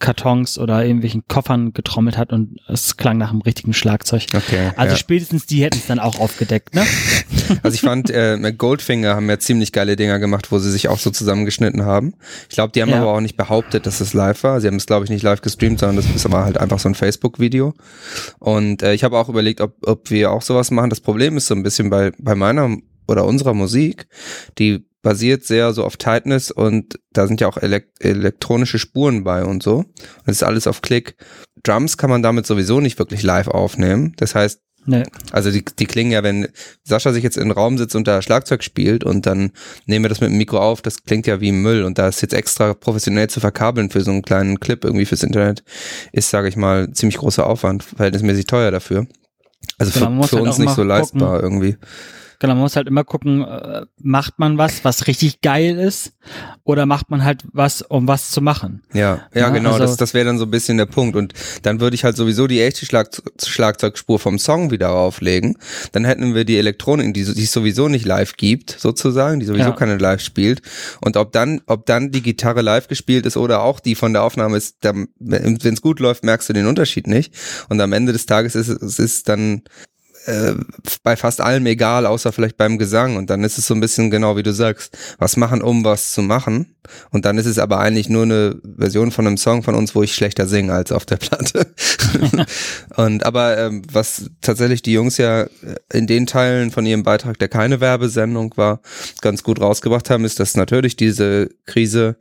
Kartons oder irgendwelchen Koffern getrommelt hat und es klang nach einem richtigen Schlagzeug. Okay. Also ja. spätestens die hätten es dann auch aufgedeckt, ne? *laughs* Also ich fand, äh, Goldfinger haben ja ziemlich geile Dinger gemacht, wo sie sich auch so zusammengeschnitten haben. Ich glaube, die haben Ja. aber auch nicht behauptet, dass es live war. Sie haben es, glaube ich, nicht live gestreamt, sondern das ist aber halt einfach so ein Facebook-Video. Und äh, ich habe auch überlegt, ob, ob wir auch sowas machen. Das Problem ist so ein bisschen bei, bei meiner oder unserer Musik, die basiert sehr so auf Tightness und da sind ja auch elek elektronische Spuren bei und so. Und das ist alles auf Klick. Drums kann man damit sowieso nicht wirklich live aufnehmen. Das heißt, Ne. also die, die klingen ja, wenn Sascha sich jetzt in den Raum sitzt und da Schlagzeug spielt und dann nehmen wir das mit dem Mikro auf, das klingt ja wie Müll und da ist jetzt extra professionell zu verkabeln für so einen kleinen Clip irgendwie fürs Internet, ist, sage ich mal, ziemlich großer Aufwand, verhältnismäßig teuer dafür. Also Genau, für, für halt uns nicht so leistbar irgendwie. Genau, man muss halt immer gucken, äh, macht man was, was richtig geil ist, oder macht man halt was, um was zu machen. Ja, ja, Ja, genau, also- das, das wäre dann so ein bisschen der Punkt. Und dann würde ich halt sowieso die echte Schlag Schlagzeugspur vom Song wieder auflegen. Dann hätten wir die Elektronik, die, die es sowieso nicht live gibt, sozusagen, die sowieso Ja. keine live spielt. Und ob dann, ob dann die Gitarre live gespielt ist oder auch die von der Aufnahme ist, wenn es gut läuft, merkst du den Unterschied nicht. Und am Ende des Tages ist es ist dann äh, bei fast allem egal, außer vielleicht beim Gesang. Und dann ist es so ein bisschen genau wie du sagst, was machen, um was zu machen. Und dann ist es aber eigentlich nur eine Version von einem Song von uns, wo ich schlechter singe als auf der Platte. *laughs* und aber ähm, was tatsächlich die Jungs ja in den Teilen von ihrem Beitrag, der keine Werbesendung war, ganz gut rausgebracht haben, ist, dass natürlich diese Krise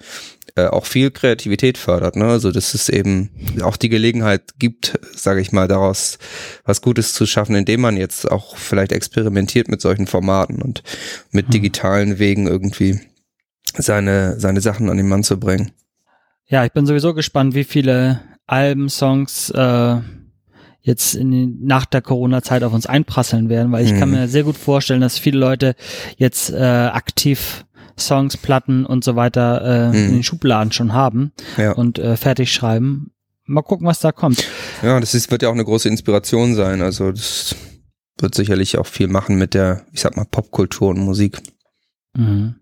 äh, auch viel Kreativität fördert. Ne? Also dass es eben auch die Gelegenheit gibt, sage ich mal, daraus was Gutes zu schaffen, indem man jetzt auch vielleicht experimentiert mit solchen Formaten und mit Hm. digitalen Wegen irgendwie seine seine Sachen an den Mann zu bringen. Ja, ich bin sowieso gespannt, wie viele Alben, Songs äh, jetzt in nach der Corona-Zeit auf uns einprasseln werden, weil ich kann Mhm. mir sehr gut vorstellen, dass viele Leute jetzt äh, aktiv Songs, Platten und so weiter äh, Mhm. in den Schubladen schon haben Ja. und äh, fertig schreiben. Mal gucken, was da kommt. Ja, das ist, wird ja auch eine große Inspiration sein. Also das wird sicherlich auch viel machen mit der, ich sag mal, Popkultur und Musik. Mhm.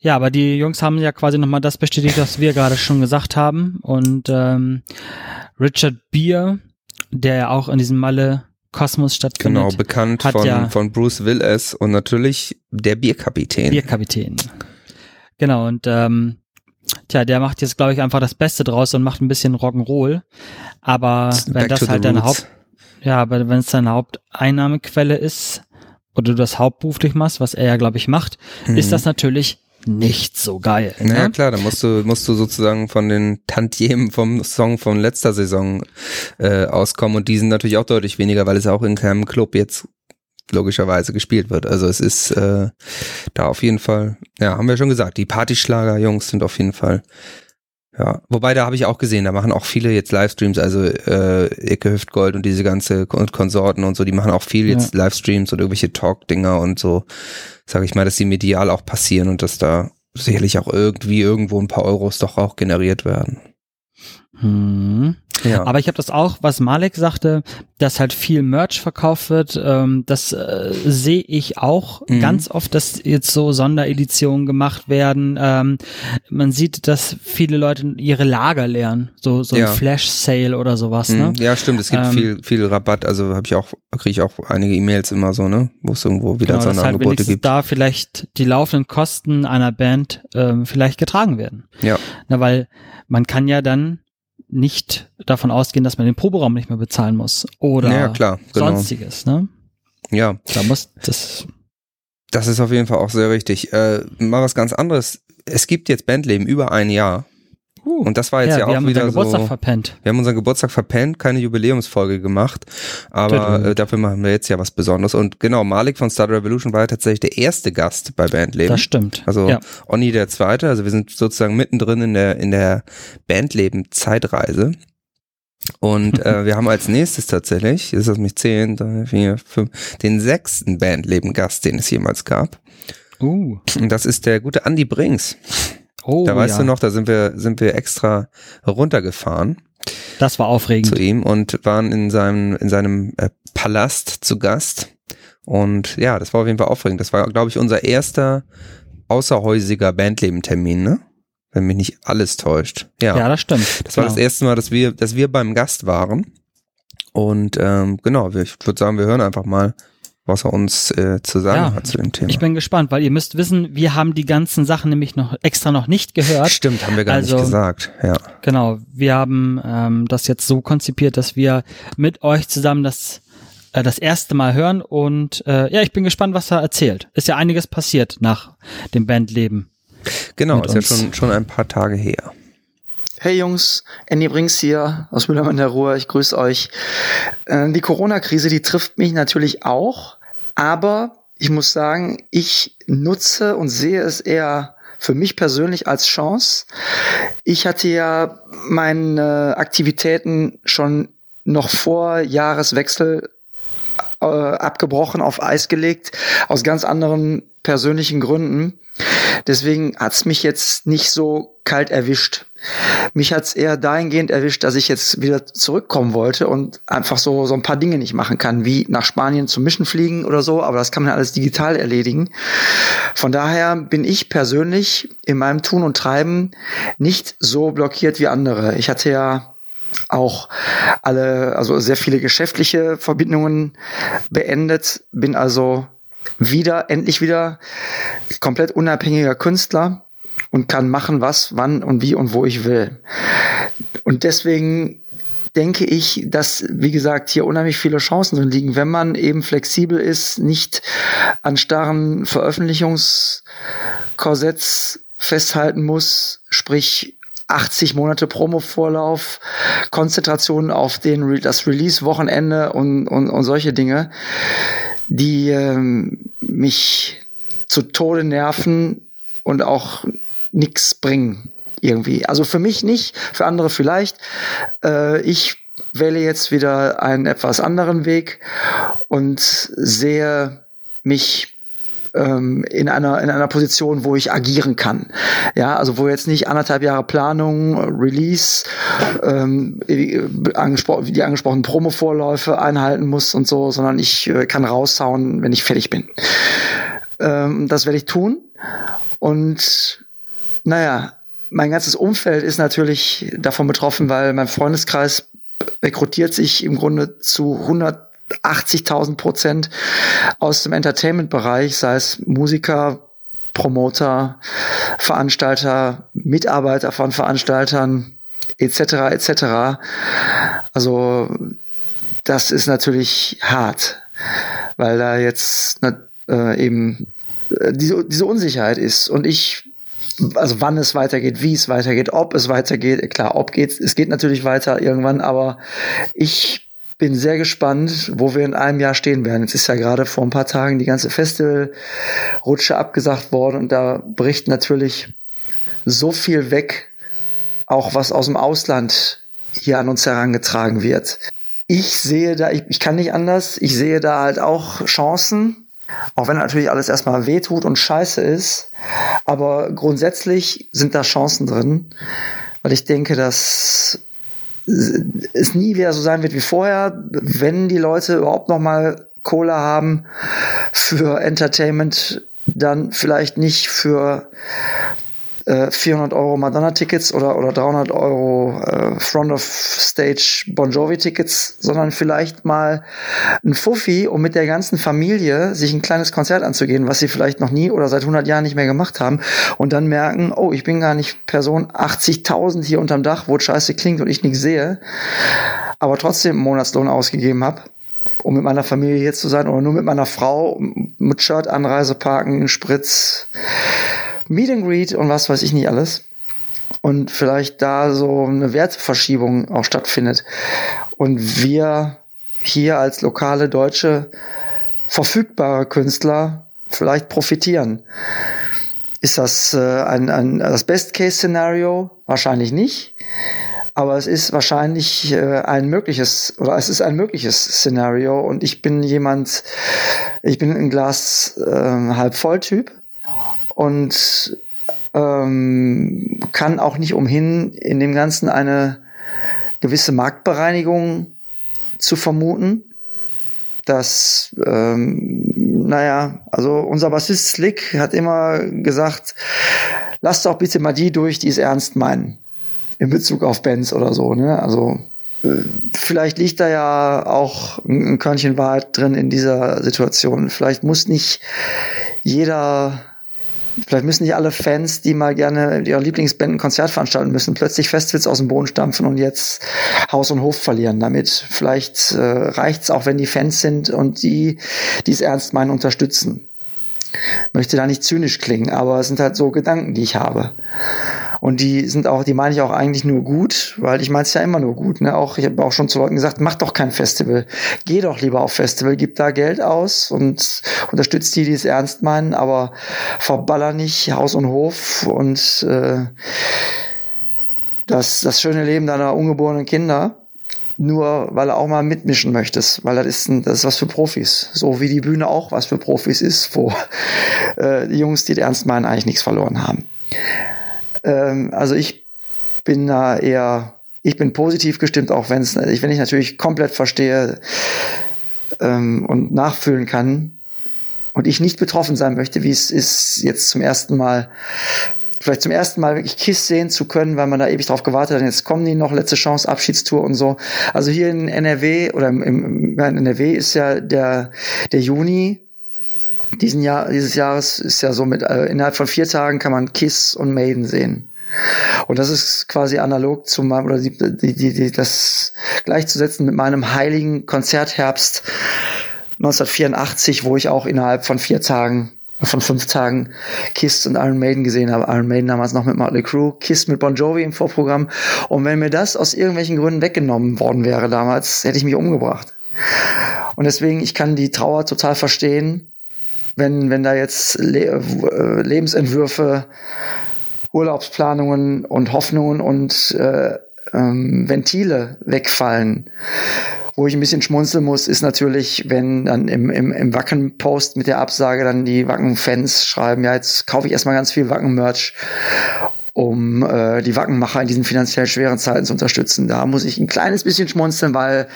Ja, aber die Jungs haben ja quasi nochmal das bestätigt, was wir gerade schon gesagt haben. Und ähm, Richard Beer, der ja auch in diesem Malle Kosmos stattfindet, Genau, bekannt hat von, ja- von Bruce Willis und natürlich der Bierkapitän. Bierkapitän. Genau, und ähm, tja, der macht jetzt, glaube ich, einfach das Beste draus und macht ein bisschen Rock'n'Roll. Aber wenn Back das halt deine. Haupt, ja, aber wenn es deine Haupteinnahmequelle ist oder du das hauptberuflich machst, was er ja, glaube ich, macht, ist das natürlich nicht so geil. Mhm. Ja, ne? klar, da musst du, musst du sozusagen von den Tantiemen vom Song von letzter Saison äh, auskommen und die sind natürlich auch deutlich weniger, weil es auch in keinem Club jetzt logischerweise gespielt wird. Also es ist äh, da auf jeden Fall, ja, haben wir schon gesagt, die Partyschlager-Jungs sind auf jeden Fall ja, wobei da habe ich auch gesehen, da machen auch viele jetzt Livestreams, also äh, Icke Hüftgold und diese ganze Kon Konsorten und so, die machen auch viel jetzt Livestreams und irgendwelche Talk-Dinger und so, sage ich mal, dass die medial auch passieren und dass da sicherlich auch irgendwie irgendwo ein paar Euros doch auch generiert werden. Hm. Ja, Aber ich habe das auch, was Malek sagte, dass halt viel Merch verkauft wird. Ähm, das äh, sehe ich auch Mhm. ganz oft, dass jetzt so Sondereditionen gemacht werden. Ähm, man sieht, dass viele Leute ihre Lager leeren, so so Ja. ein Flash Sale oder sowas. Mhm. Ne? ja, stimmt, es gibt Ähm, viel viel Rabatt, also habe ich auch kriege ich auch einige E-Mails immer so, ne, wo es irgendwo wieder Genau, halt Sonderangebote wenigstens gibt. da vielleicht die laufenden Kosten einer Band ähm, vielleicht getragen werden. Ja. Na, weil man kann ja dann nicht davon ausgehen, dass man den Proberaum nicht mehr bezahlen muss oder Ja, klar, genau. sonstiges. Ne? Ja, Da muss das Das ist auf jeden Fall auch sehr richtig. Äh, mal was ganz anderes. Es gibt jetzt Bandleben über ein Jahr. Uh, Und das war jetzt ja, wir auch haben wieder unseren Geburtstag so. verpennt. Wir haben unseren Geburtstag verpennt, keine Jubiläumsfolge gemacht, aber äh, dafür machen wir jetzt ja was Besonderes. Und genau, Malik von Star Revolution war ja tatsächlich der erste Gast bei Bandleben. Das stimmt. Also ja. Onni der zweite, also wir sind sozusagen mittendrin in der in der Bandleben Zeitreise. Und *laughs* äh, wir haben als nächstes tatsächlich, ist das mich zehn, drei, vier, fünf, den sechsten Bandleben Gast, den es jemals gab. Uh. Und das ist der gute Andy Brings. Oh, da weißt ja. du noch, da sind wir sind wir extra runtergefahren Das war zu aufregend. ihm und waren in seinem in seinem äh, Palast zu Gast. Und ja, das war auf jeden Fall aufregend. Das war, glaube ich, unser erster außerhäusiger Bandleben-Termin, ne? Wenn mich nicht alles täuscht. Ja. Ja, das stimmt. das war Genau. das erste Mal, dass wir, dass wir beim Gast waren. Und ähm, genau, ich würde sagen, wir hören einfach mal, was er uns äh, zu sagen Ja, hat zu dem Thema. Ich bin gespannt, weil ihr müsst wissen, wir haben die ganzen Sachen nämlich noch extra noch nicht gehört. Stimmt, haben wir gar Also- nicht gesagt. Ja. Genau, wir haben ähm, das jetzt so konzipiert, dass wir mit euch zusammen das äh, das erste Mal hören und äh, ja, ich bin gespannt, was er erzählt. Ist ja einiges passiert nach dem Bandleben. Genau, ist ja schon, schon ein paar Tage her. Hey Jungs, Andy Brinks hier aus Müllermann der Ruhr. Ich grüße euch. Äh, Die Corona-Krise, die trifft mich natürlich auch, aber ich muss sagen, ich nutze und sehe es eher für mich persönlich als Chance. Ich hatte ja meine Aktivitäten schon noch vor Jahreswechsel äh, abgebrochen, auf Eis gelegt, aus ganz anderen persönlichen Gründen. Deswegen hat's mich jetzt nicht so kalt erwischt. Mich hat's eher dahingehend erwischt, dass ich jetzt wieder zurückkommen wollte und einfach so, so ein paar Dinge nicht machen kann, wie nach Spanien zum Mischen fliegen oder so, aber das kann man alles digital erledigen. Von daher bin ich persönlich in meinem Tun und Treiben nicht so blockiert wie andere. Ich hatte ja auch alle, also sehr viele geschäftliche Verbindungen beendet, bin also wieder, endlich wieder komplett unabhängiger Künstler und kann machen, was, wann und wie und wo ich will. Und deswegen denke ich, dass, wie gesagt, hier unheimlich viele Chancen drin liegen, wenn man eben flexibel ist, nicht an starren Veröffentlichungskorsetts festhalten muss, sprich 80 Monate Promo-Vorlauf, Konzentration auf den, Re- das Release-Wochenende und, und, und solche Dinge, die ähm, mich zu Tode nerven und auch nichts bringen irgendwie. Also für mich nicht, für andere vielleicht. Äh, ich wähle jetzt wieder einen etwas anderen Weg und sehe mich ähm, in einer in einer Position, wo ich agieren kann. Ja, also wo jetzt nicht anderthalb Jahre Planung, Release, ähm, äh, angespro die angesprochenen Promo-Vorläufe einhalten muss und so, sondern ich äh, kann raushauen, wenn ich fertig bin. Ähm, das werde ich tun und naja, mein ganzes Umfeld ist natürlich davon betroffen, weil mein Freundeskreis rekrutiert sich im Grunde zu 180.000 Prozent aus dem Entertainment-Bereich, sei es Musiker, Promoter, Veranstalter, Mitarbeiter von Veranstaltern, etc. etc. Also das ist natürlich hart, weil da jetzt äh, eben äh, diese, diese Unsicherheit ist und ich also wann es weitergeht, wie es weitergeht, ob es weitergeht. Klar, ob geht's, es geht natürlich weiter irgendwann, aber ich bin sehr gespannt, wo wir in einem Jahr stehen werden. Jetzt ist ja gerade vor ein paar Tagen die ganze Festivalrutsche abgesagt worden und da bricht natürlich so viel weg, auch was aus dem Ausland hier an uns herangetragen wird. Ich sehe da, ich, ich kann nicht anders, ich sehe da halt auch Chancen, auch wenn natürlich alles erstmal wehtut und scheiße ist. Aber grundsätzlich sind da Chancen drin, weil ich denke, dass es nie wieder so sein wird wie vorher, wenn die Leute überhaupt noch mal Kohle haben für Entertainment, dann vielleicht nicht für äh, 400 Euro Madonna-Tickets oder, oder 300 Euro äh, Front of Stage Bon Jovi-Tickets, sondern vielleicht mal ein Fuffi, um mit der ganzen Familie sich ein kleines Konzert anzugehen, was sie vielleicht noch nie oder seit 100 Jahren nicht mehr gemacht haben und dann merken, oh, ich bin gar nicht Person 80.000 hier unterm Dach, wo scheiße klingt und ich nichts sehe, aber trotzdem einen Monatslohn ausgegeben habe um mit meiner Familie hier zu sein oder nur mit meiner Frau mit Shirt, Anreise, Parken, Spritz, Meet and Greet und was weiß ich nicht alles. Und vielleicht da so eine Wertverschiebung auch stattfindet. Und wir hier als lokale deutsche verfügbare Künstler vielleicht profitieren. Ist das äh, ein, ein das Best-Case-Szenario? Wahrscheinlich nicht. Aber es ist wahrscheinlich äh, ein mögliches, oder es ist ein mögliches Szenario. Und ich bin jemand, ich bin ein Glas äh, halb voll Typ und ähm, kann auch nicht umhin, in dem Ganzen eine gewisse Marktbereinigung zu vermuten. Das, ähm, naja, also unser Bassist Slick hat immer gesagt, lasst doch bitte mal die durch, die es ernst meinen. In Bezug auf Bands oder so, ne? Also äh, vielleicht liegt da ja auch ein Körnchen Wahrheit drin in dieser Situation. Vielleicht muss nicht jeder Vielleicht müssen nicht alle Fans, die mal gerne Lieblingsband ein Konzert veranstalten müssen, plötzlich Festivals aus dem Boden stampfen und jetzt Haus und Hof verlieren damit. Vielleicht äh, reicht's auch, wenn die Fans sind und die, die es ernst meinen, unterstützen. Möchte da nicht zynisch klingen, aber es sind halt so Gedanken, die ich habe. Und die sind auch, die meine ich auch eigentlich nur gut, weil ich meine es ja immer nur gut. Ne? Auch, ich habe auch schon zu Leuten gesagt, mach doch kein Festival. Geh doch lieber auf Festival, gib da Geld aus und unterstützt die, die es ernst meinen, aber verballer nicht Haus und Hof und äh, das, das schöne Leben deiner ungeborenen Kinder. Nur weil er auch mal mitmischen möchtest, weil das ist, ein, das ist was für Profis. So wie die Bühne auch was für Profis ist, wo äh, die Jungs, die es ernst meinen, eigentlich nichts verloren haben. Ähm, also ich bin da eher, ich bin positiv gestimmt, auch wenn es, wenn ich natürlich komplett verstehe ähm, und nachfühlen kann und ich nicht betroffen sein möchte, wie es ist, jetzt zum ersten Mal vielleicht zum ersten Mal wirklich KISS sehen zu können, weil man da ewig drauf gewartet hat. Jetzt kommen die noch, letzte Chance, Abschiedstour und so. Also hier in NRW oder im, im, in NRW ist ja der, der Juni diesen Jahr, dieses Jahres ist ja so mit, äh, innerhalb von vier Tagen kann man Kiss und Maiden sehen. Und das ist quasi analog zu meinem, oder die, die, die, das gleichzusetzen mit meinem heiligen Konzertherbst 1984, wo ich auch innerhalb von vier Tagen, von fünf Tagen Kiss und Iron Maiden gesehen habe. Iron Maiden damals noch mit Motley Crue, Kiss mit Bon Jovi im Vorprogramm. Und wenn mir das aus irgendwelchen Gründen weggenommen worden wäre damals, hätte ich mich umgebracht. Und deswegen, ich kann die Trauer total verstehen, wenn, wenn da jetzt Le äh, Lebensentwürfe, Urlaubsplanungen und Hoffnungen und äh, ähm, Ventile wegfallen. Wo ich ein bisschen schmunzeln muss, ist natürlich, wenn dann im, im, im Wacken-Post mit der Absage dann die Wacken-Fans schreiben, ja, jetzt kaufe ich erstmal ganz viel Wacken-Merch um äh, die Wackenmacher in diesen finanziell schweren Zeiten zu unterstützen. Da muss ich ein kleines bisschen schmunzeln, weil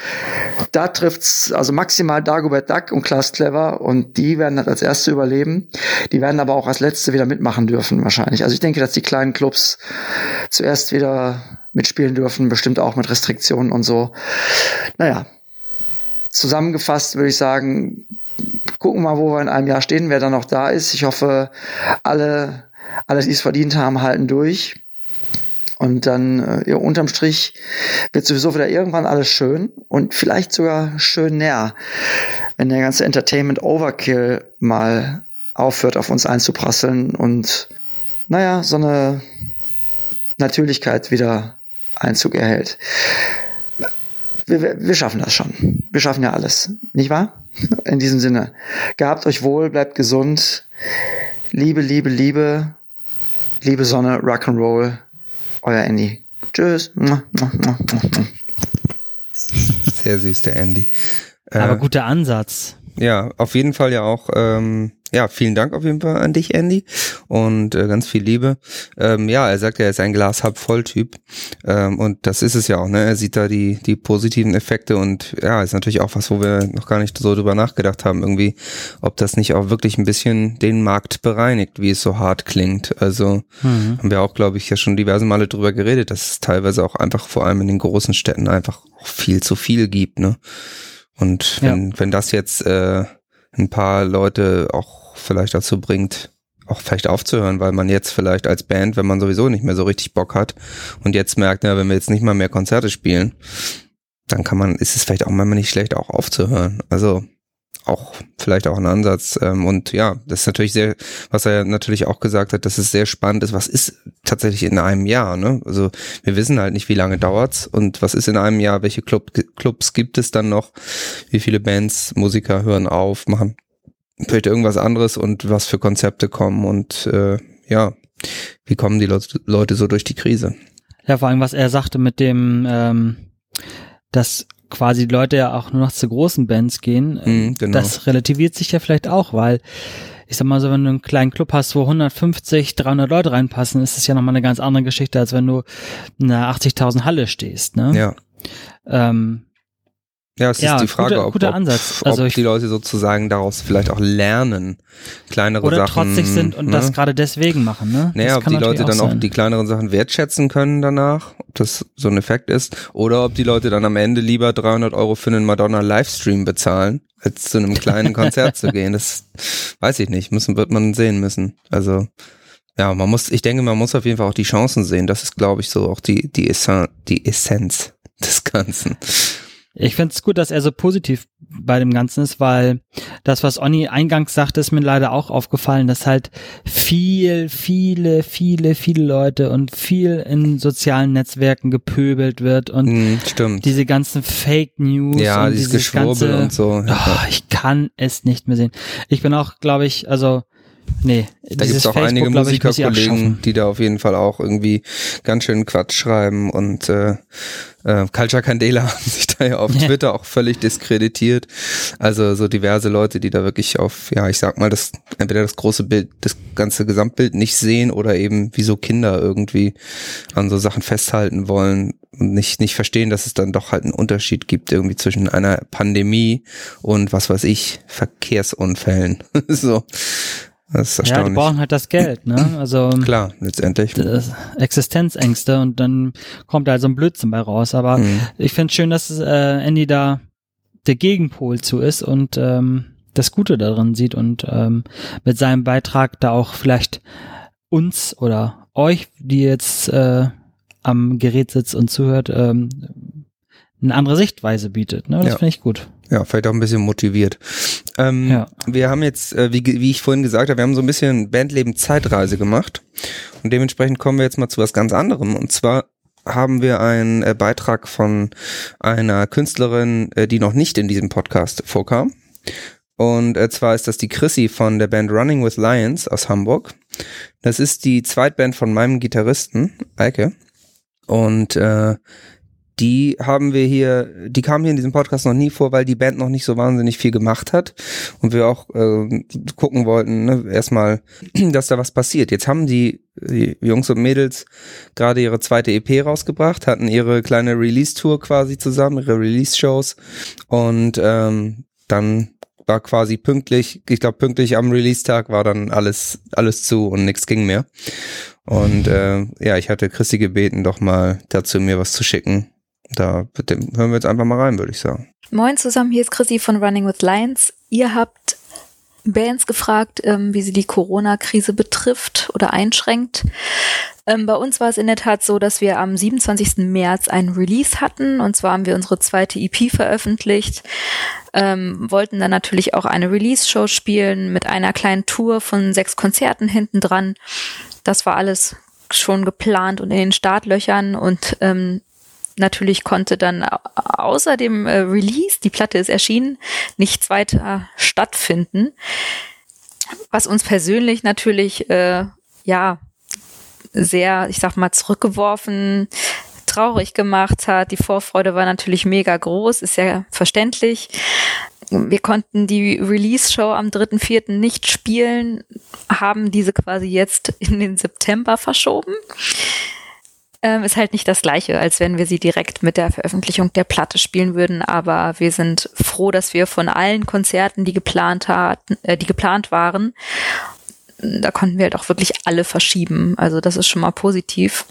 da trifft's also maximal Dagobert Duck und Klaas Clever und die werden das als erste überleben. Die werden aber auch als letzte wieder mitmachen dürfen wahrscheinlich. Also ich denke, dass die kleinen Clubs zuerst wieder mitspielen dürfen, bestimmt auch mit Restriktionen und so. Naja, zusammengefasst würde ich sagen, gucken wir mal, wo wir in einem Jahr stehen, wer da noch da ist. Ich hoffe, alle alle, die es verdient haben, halten durch. Und dann äh, ja, unterm Strich wird sowieso wieder irgendwann alles schön und vielleicht sogar schön näher, wenn der ganze Entertainment Overkill mal aufhört, auf uns einzuprasseln und naja, so eine Natürlichkeit wieder Einzug erhält. Wir, wir schaffen das schon. Wir schaffen ja alles, nicht wahr? In diesem Sinne, gehabt euch wohl, bleibt gesund. Liebe, Liebe, Liebe. Liebe Sonne, Rock'n'Roll, euer Andy. Tschüss. Sehr süß, der Andy. Aber Äh, guter Ansatz. Ja, auf jeden Fall ja auch, ähm, ja, vielen Dank auf jeden Fall an dich, Andy. Und äh, ganz viel Liebe. Ähm, ja, er sagt, er ist ein Glas halb voll Typ. Ähm, und das ist es ja auch, ne? Er sieht da die, die positiven Effekte und ja, ist natürlich auch was, wo wir noch gar nicht so drüber nachgedacht haben, irgendwie, ob das nicht auch wirklich ein bisschen den Markt bereinigt, wie es so hart klingt. Also Mhm. haben wir auch, glaube ich, ja schon diverse Male drüber geredet, dass es teilweise auch einfach vor allem in den großen Städten einfach viel zu viel gibt, ne? Und wenn, wenn das jetzt äh, ein paar Leute auch vielleicht dazu bringt, auch vielleicht aufzuhören, weil man jetzt vielleicht als Band, wenn man sowieso nicht mehr so richtig Bock hat und jetzt merkt, ja, wenn wir jetzt nicht mal mehr Konzerte spielen, dann kann man, ist es vielleicht auch manchmal nicht schlecht, auch aufzuhören. Also auch vielleicht auch ein Ansatz. Ähm, und ja, das ist natürlich sehr, was er natürlich auch gesagt hat, dass es sehr spannend ist, was ist tatsächlich in einem Jahr, ne? Also wir wissen halt nicht, wie lange dauert's und was ist in einem Jahr, welche Club, Clubs gibt es dann noch, wie viele Bands, Musiker hören auf, machen vielleicht irgendwas anderes und was für Konzepte kommen und äh, ja, wie kommen die Leute, Leute so durch die Krise? Ja, vor allem, was er sagte mit dem, ähm, dass quasi die Leute ja auch nur noch zu großen Bands gehen, Mhm, genau. das relativiert sich ja vielleicht auch, weil ich sag mal so, wenn du einen kleinen Club hast, wo 150, 300 Leute reinpassen, ist es ja nochmal eine ganz andere Geschichte, als wenn du in einer 80.000 Halle stehst, ne? Ja. Ähm, Ja, es Ja, ist die Frage, guter- ob, guter ob, Ansatz. ob Also ich- die Leute sozusagen daraus vielleicht auch lernen, kleinere oder Sachen. trotzig sind und ne? das gerade deswegen machen, ne? Naja, ob die Leute dann auch sein. die kleineren Sachen wertschätzen können danach, ob das so ein Effekt ist, oder ob die Leute dann am Ende lieber 300 Euro für einen Madonna-Livestream bezahlen, als zu einem kleinen *laughs* Konzert zu gehen. Das weiß ich nicht, müssen, wird man sehen müssen. Also, ja, man muss, ich denke, man muss auf jeden Fall auch die Chancen sehen. Das ist, glaube ich, so auch die, die, Essen, die Essenz des Ganzen. Ich finde es gut, dass er so positiv bei dem Ganzen ist, weil das, was Onni eingangs sagte, ist mir leider auch aufgefallen, dass halt viel, viele, viele, viele Leute und viel in sozialen Netzwerken gepöbelt wird und Hm, stimmt. diese ganzen Fake News ja, und dieses dieses Geschwurbel ganze, und so. Oh, ich kann es nicht mehr sehen. Ich bin auch, glaube ich, also nee, Da gibt es auch einige muss ich Musikerkollegen, die da auf jeden Fall auch irgendwie ganz schön Quatsch schreiben und äh, äh, Culture Candela *laughs* haben sich da ja auf. Twitter auch völlig diskreditiert. Also so diverse Leute, die da wirklich auf, ja, ich sag mal, das entweder das große Bild, das ganze Gesamtbild nicht sehen oder eben wie so Kinder irgendwie an so Sachen festhalten wollen und nicht, nicht verstehen, dass es dann doch halt einen Unterschied gibt irgendwie zwischen einer Pandemie und was weiß ich, Verkehrsunfällen. *laughs* so. Das ist Ja, die brauchen halt das Geld, ne? *clears throat* Also Klar, letztendlich. das Existenzängste und dann kommt halt so ein Blödsinn bei raus. Aber Mhm. ich finde schön, dass äh, Andy da der Gegenpol zu ist und ähm, das Gute darin sieht und ähm, mit seinem Beitrag da auch vielleicht uns oder euch, die jetzt äh, am Gerät sitzt und zuhört, ähm, eine andere Sichtweise bietet. Ne? Das Ja. finde ich gut. Ja, vielleicht auch ein bisschen motiviert. Ähm, Ja. Wir haben jetzt, äh, wie, wie ich vorhin gesagt habe, wir haben so ein bisschen Bandleben Zeitreise gemacht. Und dementsprechend kommen wir jetzt mal zu was ganz anderem. Und zwar haben wir einen äh, Beitrag von einer Künstlerin, äh, die noch nicht in diesem Podcast vorkam. Und äh, zwar ist das die Chrissy von der Band Running with Lions aus Hamburg. Das ist die Zweitband von meinem Gitarristen, Eike. Und äh, die haben wir hier, die kam hier in diesem Podcast noch nie vor, weil die Band noch nicht so wahnsinnig viel gemacht hat und wir auch äh, gucken wollten, ne, erstmal, *clears throat* dass da was passiert. Jetzt haben die, die Jungs und Mädels gerade ihre zweite EP rausgebracht, hatten ihre kleine Release-Tour quasi zusammen, ihre Release-Shows und ähm, dann war quasi pünktlich, ich glaube pünktlich am Release-Tag war dann alles alles zu und nichts ging mehr. Und äh, ja, ich hatte Chrissy gebeten, doch mal dazu mir was zu schicken. Da hören wir jetzt einfach mal rein, würde ich sagen. Moin zusammen, hier ist Chrissy von Running with Lions. Ihr habt Bands gefragt, ähm, wie sie die Corona-Krise betrifft oder einschränkt. Ähm, bei uns war es in der Tat so, dass wir am 27. März einen Release hatten. Und zwar haben wir unsere zweite EP veröffentlicht. Ähm, wollten dann natürlich auch eine Release-Show spielen mit einer kleinen Tour von sechs Konzerten hinten dran. Das war alles schon geplant und in den Startlöchern und ähm, natürlich konnte dann au- außer dem äh, Release, die Platte ist erschienen, nichts weiter stattfinden. Was uns persönlich natürlich, äh, ja, sehr, ich sag mal, zurückgeworfen, traurig gemacht hat. Die Vorfreude war natürlich mega groß, ist ja verständlich. Wir konnten die Release-Show am 3.4. nicht spielen, haben diese quasi jetzt in den September verschoben ähm, ist halt nicht das gleiche, als wenn wir sie direkt mit der Veröffentlichung der Platte spielen würden. Aber wir sind froh, dass wir von allen Konzerten, die geplant hatten, äh, die geplant waren, da konnten wir halt auch wirklich alle verschieben. Also das ist schon mal positiv.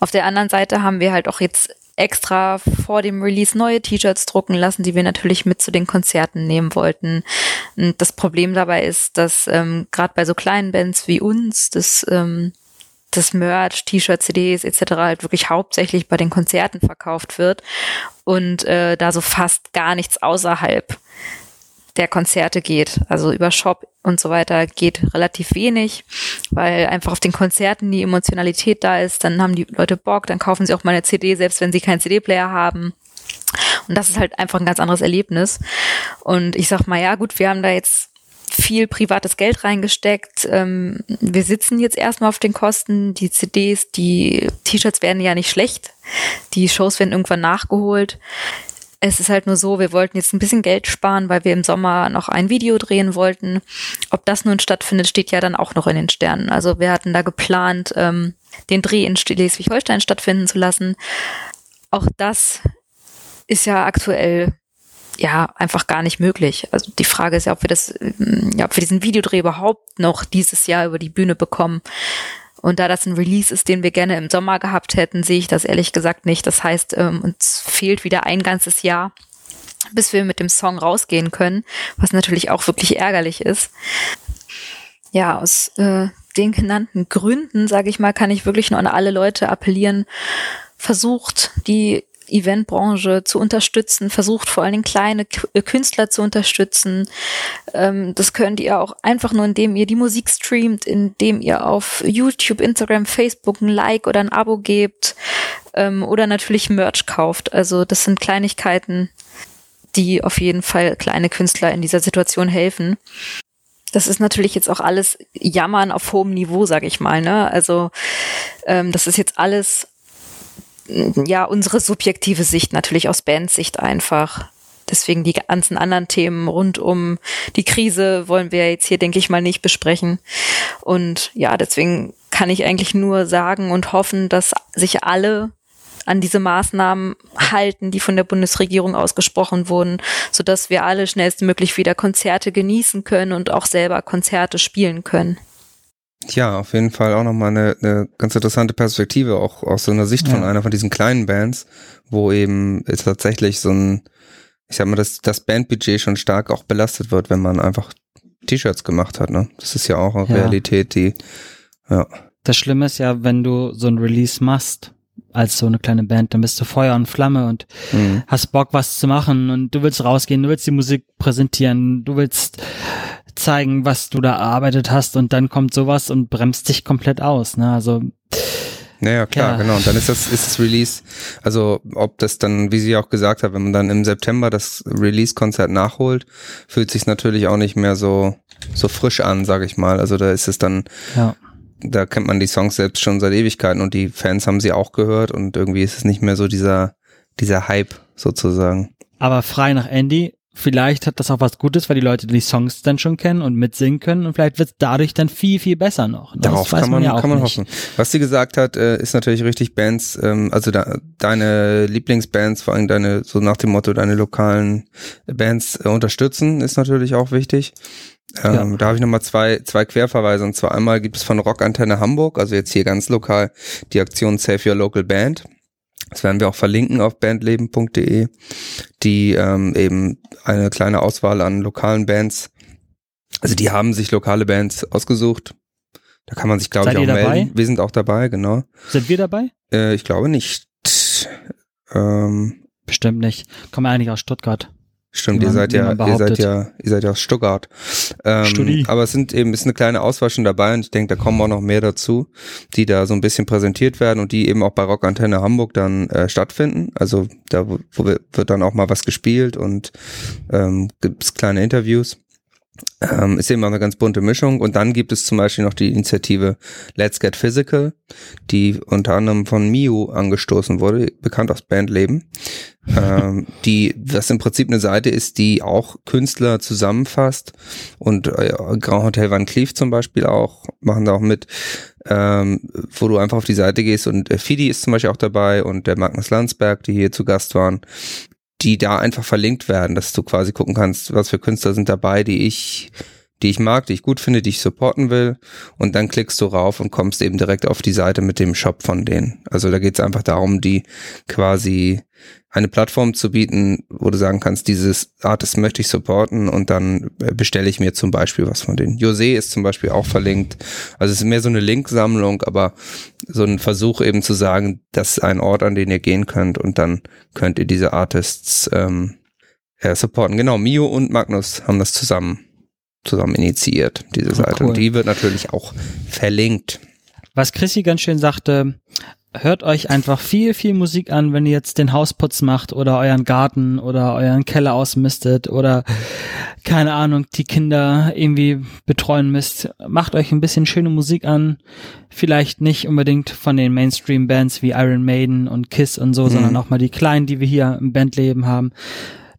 Auf der anderen Seite haben wir halt auch jetzt extra vor dem Release neue T-Shirts drucken lassen, die wir natürlich mit zu den Konzerten nehmen wollten. Und das Problem dabei ist, dass ähm, gerade bei so kleinen Bands wie uns das ähm, das Merch, T-Shirts, CDs etc. halt wirklich hauptsächlich bei den Konzerten verkauft wird und äh, da so fast gar nichts außerhalb der Konzerte geht. Also über Shop und so weiter geht relativ wenig, weil einfach auf den Konzerten die Emotionalität da ist. Dann haben die Leute Bock, dann kaufen sie auch mal eine CD, selbst wenn sie keinen CD-Player haben. Und das ist halt einfach ein ganz anderes Erlebnis. Und ich sag mal, ja gut, wir haben da jetzt viel privates Geld reingesteckt. Ähm, wir sitzen jetzt erstmal auf den Kosten. Die CDs, die T-Shirts werden ja nicht schlecht. Die Shows werden irgendwann nachgeholt. Es ist halt nur so, wir wollten jetzt ein bisschen Geld sparen, weil wir im Sommer noch ein Video drehen wollten. Ob das nun stattfindet, steht ja dann auch noch in den Sternen. Also wir hatten da geplant, ähm, den Dreh in Schleswig-Holstein stattfinden zu lassen. Auch das ist ja aktuell ja einfach gar nicht möglich. Also die Frage ist ja, ob wir das, ähm, ja, ob wir diesen Videodreh überhaupt noch dieses Jahr über die Bühne bekommen. Und da das ein Release ist, den wir gerne im Sommer gehabt hätten, sehe ich das ehrlich gesagt nicht. Das heißt, ähm, uns fehlt wieder ein ganzes Jahr, bis wir mit dem Song rausgehen können, was natürlich auch wirklich ärgerlich ist. Ja, aus äh, den genannten Gründen, sage ich mal, kann ich wirklich nur an alle Leute appellieren, versucht die Eventbranche zu unterstützen, versucht vor allen Dingen kleine äh, Künstler zu unterstützen. Ähm, das könnt ihr auch einfach nur, indem ihr die Musik streamt, indem ihr auf YouTube, Instagram, Facebook ein Like oder ein Abo gebt ähm, oder natürlich Merch kauft. Also das sind Kleinigkeiten, die auf jeden Fall kleine Künstler in dieser Situation helfen. Das ist natürlich jetzt auch alles Jammern auf hohem Niveau, sag ich mal. Ne? Also ähm, das ist jetzt alles ja, unsere subjektive Sicht natürlich aus Bandsicht einfach. Deswegen die ganzen anderen Themen rund um die Krise wollen wir jetzt hier, denke ich mal, nicht besprechen. Und ja, deswegen kann ich eigentlich nur sagen und hoffen, dass sich alle an diese Maßnahmen halten, die von der Bundesregierung ausgesprochen wurden, sodass wir alle schnellstmöglich wieder Konzerte genießen können und auch selber Konzerte spielen können. Ja, auf jeden Fall auch nochmal eine, eine ganz interessante Perspektive, auch aus so einer Sicht von Ja. einer von diesen kleinen Bands, wo eben tatsächlich so ein, ich sag mal, das, das Bandbudget schon stark auch belastet wird, wenn man einfach T-Shirts gemacht hat, ne? Das ist ja auch eine Ja. Realität, die, ja. Das Schlimme ist ja, wenn du so ein Release machst, als so eine kleine Band, dann bist du Feuer und Flamme und Mhm. hast Bock, was zu machen und du willst rausgehen, du willst die Musik präsentieren, du willst zeigen, was du da erarbeitet hast und dann kommt sowas und bremst dich komplett aus. Ne? Also Naja, klar, Ja. genau. Und dann ist das, ist das Release, also ob das dann, wie sie auch gesagt hat, wenn man dann im September das Release-Konzert nachholt, fühlt sich natürlich auch nicht mehr so, so frisch an, sag ich mal. Also da ist es dann, ja. da kennt man die Songs selbst schon seit Ewigkeiten und die Fans haben sie auch gehört und irgendwie ist es nicht mehr so dieser, dieser Hype sozusagen. Aber frei nach Andy, vielleicht hat das auch was Gutes, weil die Leute die Songs dann schon kennen und mitsingen können und vielleicht wird es dadurch dann viel, viel besser noch. ne? Darauf kann man, ja auch kann man nicht. hoffen. Was sie gesagt hat, äh, ist natürlich richtig Bands, ähm, also da, deine Lieblingsbands, vor allem deine, so nach dem Motto, deine lokalen Bands äh, unterstützen, ist natürlich auch wichtig. Ähm, Ja. Da habe ich nochmal zwei, zwei Querverweise. Und zwar einmal gibt es von Rockantenne Hamburg, also jetzt hier ganz lokal, die Aktion Save Your Local Band. Das werden wir auch verlinken auf bandleben.de, die ähm, eben eine kleine Auswahl an lokalen Bands, also die haben sich lokale Bands ausgesucht. Da kann man sich, glaube ich, auch dabei? melden. Wir sind auch dabei, genau. Sind wir dabei? Äh, ich glaube nicht. Ähm, Bestimmt nicht. Kommen wir eigentlich aus Stuttgart. Stimmt, Wie ihr man- seid ja, man ihr seid ja, ihr seid ja aus Stuttgart. Ähm, Studi. aber es sind eben, ist eine kleine Auswahl schon dabei und ich denke, da kommen auch noch mehr dazu, die da so ein bisschen präsentiert werden und die eben auch bei Rockantenne Hamburg dann äh, stattfinden. Also da wo, wo wir- wird dann auch mal was gespielt und ähm, gibt's kleine Interviews. Ähm, ist eben auch eine ganz bunte Mischung. Und dann gibt es zum Beispiel noch die Initiative Let's Get Physical, die unter anderem von Miu angestoßen wurde, bekannt aus Bandleben. *laughs* ähm, die, was im Prinzip eine Seite ist, die auch Künstler zusammenfasst. Und äh, Grand Hotel Van Cleef zum Beispiel auch, machen da auch mit, ähm, wo du einfach auf die Seite gehst und äh, Fidi ist zum Beispiel auch dabei und der Magnus Landsberg, die hier zu Gast waren die da einfach verlinkt werden, dass du quasi gucken kannst, was für Künstler sind dabei, die ich, die ich mag, die ich gut finde, die ich supporten will. Und dann klickst du rauf und kommst eben direkt auf die Seite mit dem Shop von denen. Also da geht es einfach darum, die quasi eine Plattform zu bieten, wo du sagen kannst, dieses Artist möchte ich supporten und dann äh, bestelle ich mir zum Beispiel was von denen. Jose ist zum Beispiel auch verlinkt. Also es ist mehr so eine Linksammlung, aber so ein Versuch eben zu sagen, das ist ein Ort, an den ihr gehen könnt und dann könnt ihr diese Artists ähm, äh, supporten. Genau, Mio und Magnus haben das zusammen zusammen initiiert, diese Oh, Seite. cool. Und die wird natürlich auch verlinkt. Was Chrissy ganz schön sagte, hört euch einfach viel, viel Musik an, wenn ihr jetzt den Hausputz macht oder euren Garten oder euren Keller ausmistet oder keine Ahnung, die Kinder irgendwie betreuen müsst. Macht euch ein bisschen schöne Musik an. Vielleicht nicht unbedingt von den Mainstream-Bands wie Iron Maiden und Kiss und so, Mhm. sondern auch mal die kleinen, die wir hier im Bandleben haben.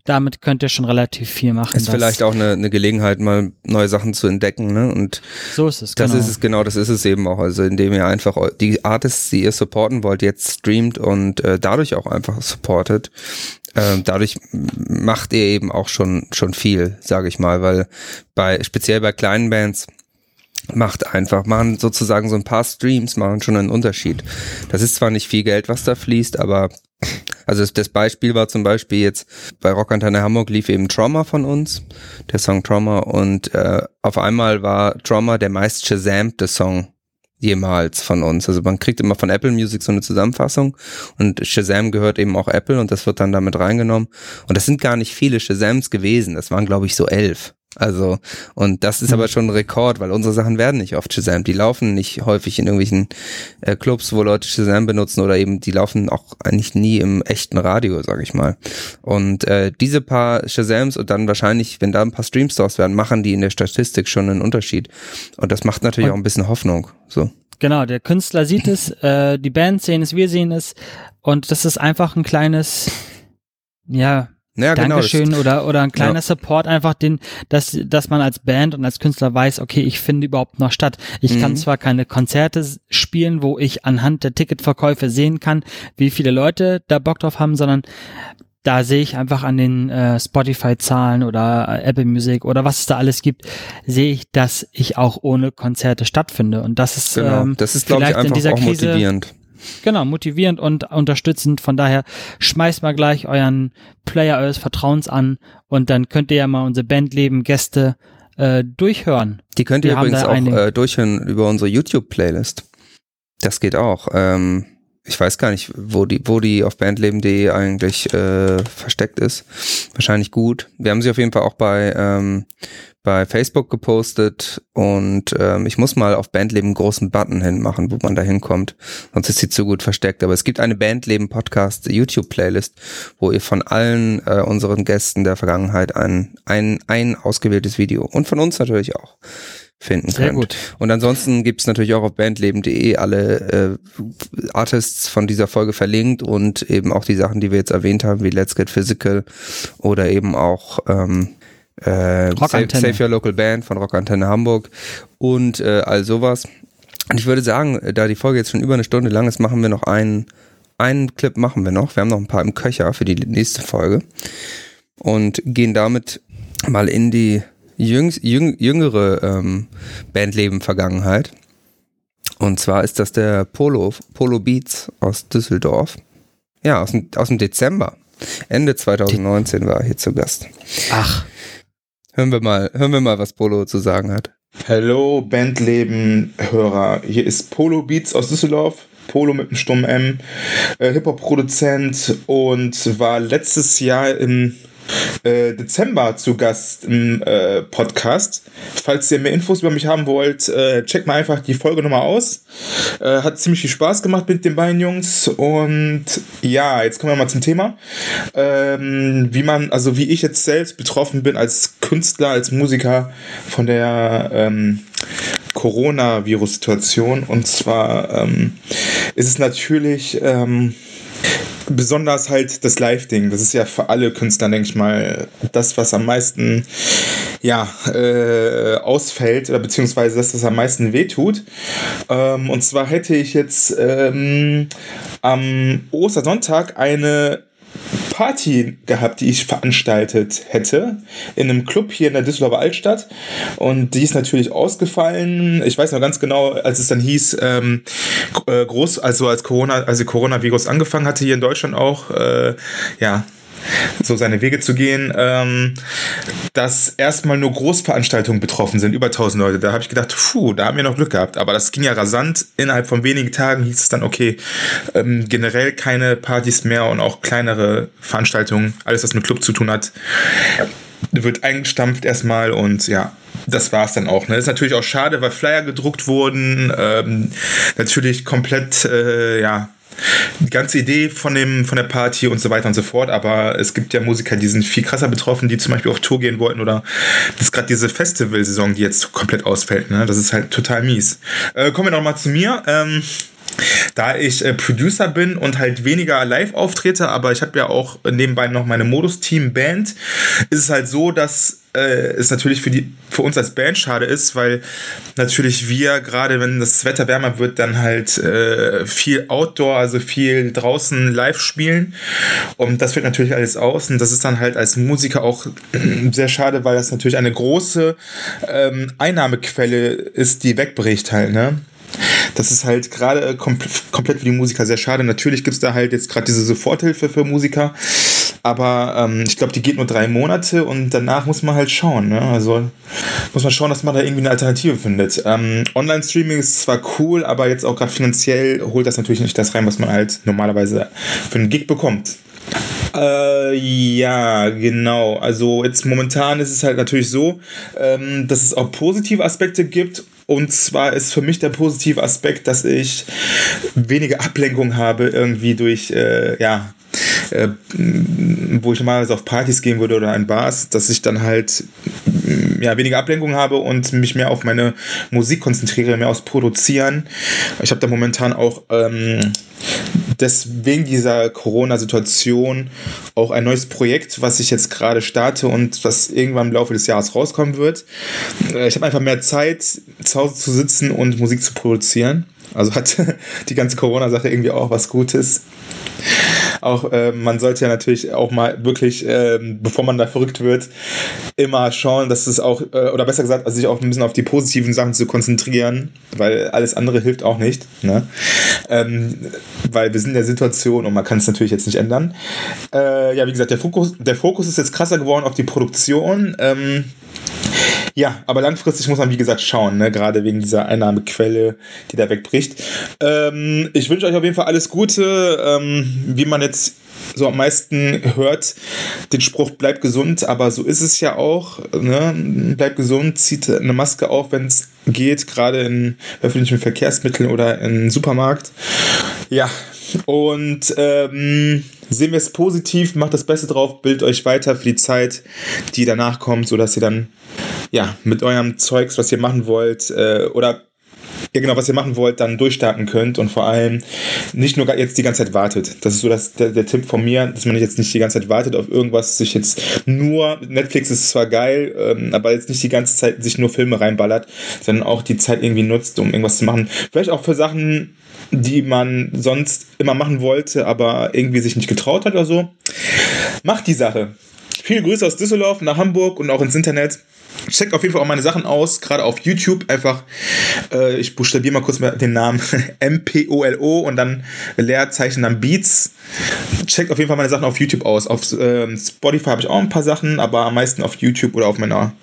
Damit könnt ihr schon relativ viel machen. Ist vielleicht auch eine, eine Gelegenheit, mal neue Sachen zu entdecken, ne? Und So ist es, Das genau. ist es genau, das ist es eben auch. Also indem ihr einfach die Artists, die ihr supporten wollt, jetzt streamt und äh, dadurch auch einfach supportet. Ähm, dadurch macht ihr eben auch schon schon viel, sage ich mal, weil bei speziell bei kleinen Bands macht einfach, machen sozusagen so ein paar Streams, machen schon einen Unterschied. Das ist zwar nicht viel Geld, was da fließt, aber also das, das Beispiel war zum Beispiel jetzt bei Rockantenne Hamburg lief eben Trauma von uns, der Song Trauma und äh, auf einmal war Trauma der meist shazammte Song jemals von uns. Also man kriegt immer von Apple Music so eine Zusammenfassung und Shazam gehört eben auch Apple und das wird dann damit reingenommen. Und das sind gar nicht viele Shazams gewesen, das waren glaube ich so elf. Also, und das ist aber schon ein Rekord, weil unsere Sachen werden nicht oft Shazam. Die laufen nicht häufig in irgendwelchen äh, Clubs, wo Leute Shazam benutzen oder eben die laufen auch eigentlich nie im echten Radio, sag ich mal. Und äh, diese paar Shazams und dann wahrscheinlich, wenn da ein paar Streams draus werden, machen die in der Statistik schon einen Unterschied. Und das macht natürlich Und- auch ein bisschen Hoffnung. So. Genau, der Künstler sieht es, äh, die Band sehen es, wir sehen es und das ist einfach ein kleines, ja, Ja, genau. Dankeschön oder oder ein kleiner Ja. Support einfach den, dass dass man als Band und als Künstler weiß, okay, ich finde überhaupt noch statt. Ich kann Mhm. zwar keine Konzerte spielen, wo ich anhand der Ticketverkäufe sehen kann, wie viele Leute da Bock drauf haben, sondern da sehe ich einfach an den äh, Spotify-Zahlen oder äh, Apple Music oder was es da alles gibt, sehe ich, dass ich auch ohne Konzerte stattfinde. Und das ist, Genau. ähm, das ist, glaube ich, einfach auch Krise, motivierend. Genau, motivierend und unterstützend. Von daher schmeißt mal gleich euren Player eures Vertrauens an und dann könnt ihr ja mal unsere Bandleben Gäste äh, durchhören. Die könnt ihr Wir übrigens auch äh, durchhören über unsere YouTube-Playlist. Das geht auch. Ähm, ich weiß gar nicht, wo die, wo die auf bandleben.de eigentlich äh, versteckt ist. Wahrscheinlich gut. Wir haben sie auf jeden Fall auch bei, ähm, bei Facebook gepostet und ähm, ich muss mal auf Bandleben einen großen Button hinmachen, wo man da hinkommt. Sonst ist sie zu gut versteckt. Aber es gibt eine Bandleben Podcast YouTube-Playlist, wo ihr von allen äh, unseren Gästen der Vergangenheit ein, ein, ein ausgewähltes Video und von uns natürlich auch finden Sehr könnt. gut. Und ansonsten gibt's natürlich auch auf bandleben.de alle äh, Artists von dieser Folge verlinkt und eben auch die Sachen, die wir jetzt erwähnt haben, wie Let's Get Physical oder eben auch ähm, äh, Save. Save Your Local Band von Rockantenne Hamburg und äh, all sowas. Und ich würde sagen, äh, da die Folge jetzt schon über eine Stunde lang ist, machen wir noch einen, einen Clip machen wir noch. Wir haben noch ein paar im Köcher für die nächste Folge und gehen damit mal in die jüngst, jüng, jüngere ähm, Bandleben-Vergangenheit. Und zwar ist das der Polo, Polo Beats aus Düsseldorf. Ja, aus dem, aus dem Dezember. Ende 2019 war er hier zu Gast. Ach, Hören wir mal, hören wir mal, was Polo zu sagen hat. Hallo Bandleben-Hörer, hier ist Polo Beats aus Düsseldorf. Polo mit einem stummen M, äh, Hip-Hop-Produzent und war letztes Jahr im äh, Dezember zu Gast im äh, Podcast. Falls ihr mehr Infos über mich haben wollt, äh, checkt mal einfach die Folge nochmal aus. Äh, hat ziemlich viel Spaß gemacht mit den beiden Jungs und ja, jetzt kommen wir mal zum Thema. Ähm, wie man, also wie ich jetzt selbst betroffen bin als Künstler, als Musiker von der ähm, Coronavirus-Situation. Und zwar ähm, ist es natürlich ähm, besonders halt das Live-Ding. Das ist ja für alle Künstler, denke ich mal, das, was am meisten ja, äh, ausfällt oder beziehungsweise das, was am meisten wehtut. Ähm, und zwar hätte ich jetzt ähm, am Ostersonntag eine Party gehabt, die ich veranstaltet hätte in einem Club hier in der Düsseldorfer Altstadt und die ist natürlich ausgefallen. Ich weiß noch ganz genau, als es dann hieß, ähm, äh, groß, also als Corona, also Coronavirus angefangen hatte hier in Deutschland auch, äh, ja, so seine Wege zu gehen, ähm, dass erstmal nur Großveranstaltungen betroffen sind, über 1000 Leute. Da habe ich gedacht, puh, da haben wir noch Glück gehabt. Aber das ging ja rasant. Innerhalb von wenigen Tagen hieß es dann, okay, ähm, generell keine Partys mehr und auch kleinere Veranstaltungen, alles was mit Club zu tun hat, wird eingestampft erstmal und ja, das war es dann auch. Ne? Ist natürlich auch schade, weil Flyer gedruckt wurden, ähm, natürlich komplett, äh, ja, die ganze Idee von, dem, von der Party und so weiter und so fort, aber es gibt ja Musiker, die sind viel krasser betroffen, die zum Beispiel auf Tour gehen wollten oder das ist gerade diese Festivalsaison, die jetzt komplett ausfällt. Ne? Das ist halt total mies. Äh, kommen wir nochmal zu mir. Ähm, da ich äh, Producer bin und halt weniger live auftrete, aber ich habe ja auch nebenbei noch meine Modus-Team-Band, ist es halt so, dass äh, es natürlich für, die, für uns als Band schade ist, weil natürlich wir, gerade wenn das Wetter wärmer wird, dann halt äh, viel Outdoor, also viel draußen live spielen. Und das fällt natürlich alles aus. Und das ist dann halt als Musiker auch *clears throat* sehr schade, weil das natürlich eine große ähm, Einnahmequelle ist, die wegbricht halt, ne? Das ist halt gerade kom komplett für die Musiker sehr schade. Natürlich gibt es da halt jetzt gerade diese Soforthilfe für Musiker, aber ähm, ich glaube, die geht nur drei Monate und danach muss man halt schauen. Ne? Also muss man schauen, dass man da irgendwie eine Alternative findet. Ähm, Online-Streaming ist zwar cool, aber jetzt auch gerade finanziell holt das natürlich nicht das rein, was man halt normalerweise für einen Gig bekommt. Äh, ja, genau. Also jetzt momentan ist es halt natürlich so, ähm, dass es auch positive Aspekte gibt. Und zwar ist für mich der positive Aspekt, dass ich weniger Ablenkung habe irgendwie durch, äh, ja, äh, wo ich normalerweise auf Partys gehen würde oder in Bars, dass ich dann halt ja, weniger Ablenkung habe und mich mehr auf meine Musik konzentriere, mehr aufs Produzieren. Ich habe da momentan auch ähm, deswegen dieser Corona-Situation auch ein neues Projekt, was ich jetzt gerade starte und was irgendwann im Laufe des Jahres rauskommen wird. Äh, ich habe einfach mehr Zeit, zu Hause zu sitzen und Musik zu produzieren. Also hat *laughs* die ganze Corona-Sache irgendwie auch was Gutes. Auch äh, man sollte ja natürlich auch mal wirklich, äh, bevor man da verrückt wird, immer schauen, dass es auch, äh, oder besser gesagt, also sich auch ein bisschen auf die positiven Sachen zu konzentrieren, weil alles andere hilft auch nicht. Ne? Ähm, weil wir sind in der Situation und man kann es natürlich jetzt nicht ändern. Äh, ja, wie gesagt, der Fokus, der Fokus ist jetzt krasser geworden auf die Produktion. Ähm, ja, aber langfristig muss man, wie gesagt, schauen, ne? gerade wegen dieser Einnahmequelle, die da wegbricht. Ähm, ich wünsche euch auf jeden Fall alles Gute. Ähm, wie man jetzt so am meisten hört, den Spruch, bleib gesund, aber so ist es ja auch. Ne? Bleib gesund, zieht eine Maske auf, wenn es geht, gerade in öffentlichen Verkehrsmitteln oder im Supermarkt. Ja, und ähm, sehen wir es positiv, macht das Beste drauf, bildet euch weiter für die Zeit, die danach kommt, sodass ihr dann ja mit eurem Zeugs, was ihr machen wollt, äh, oder ja genau, was ihr machen wollt, dann durchstarten könnt und vor allem nicht nur jetzt die ganze Zeit wartet. Das ist so das, der, der Tipp von mir, dass man jetzt nicht die ganze Zeit wartet auf irgendwas, sich jetzt nur, Netflix ist zwar geil, ähm, aber jetzt nicht die ganze Zeit sich nur Filme reinballert, sondern auch die Zeit irgendwie nutzt, um irgendwas zu machen. Vielleicht auch für Sachen, die man sonst immer machen wollte, aber irgendwie sich nicht getraut hat oder so. Macht die Sache. Viele Grüße aus Düsseldorf nach Hamburg und auch ins Internet. Checkt auf jeden Fall auch meine Sachen aus, gerade auf YouTube. Einfach, äh, ich buchstabiere mal kurz mal den Namen *laughs* M-P-O-L-O und dann Leerzeichen, dann Beats. Checkt auf jeden Fall meine Sachen auf YouTube aus. Auf ähm, Spotify habe ich auch ein paar Sachen, aber am meisten auf YouTube oder auf meiner,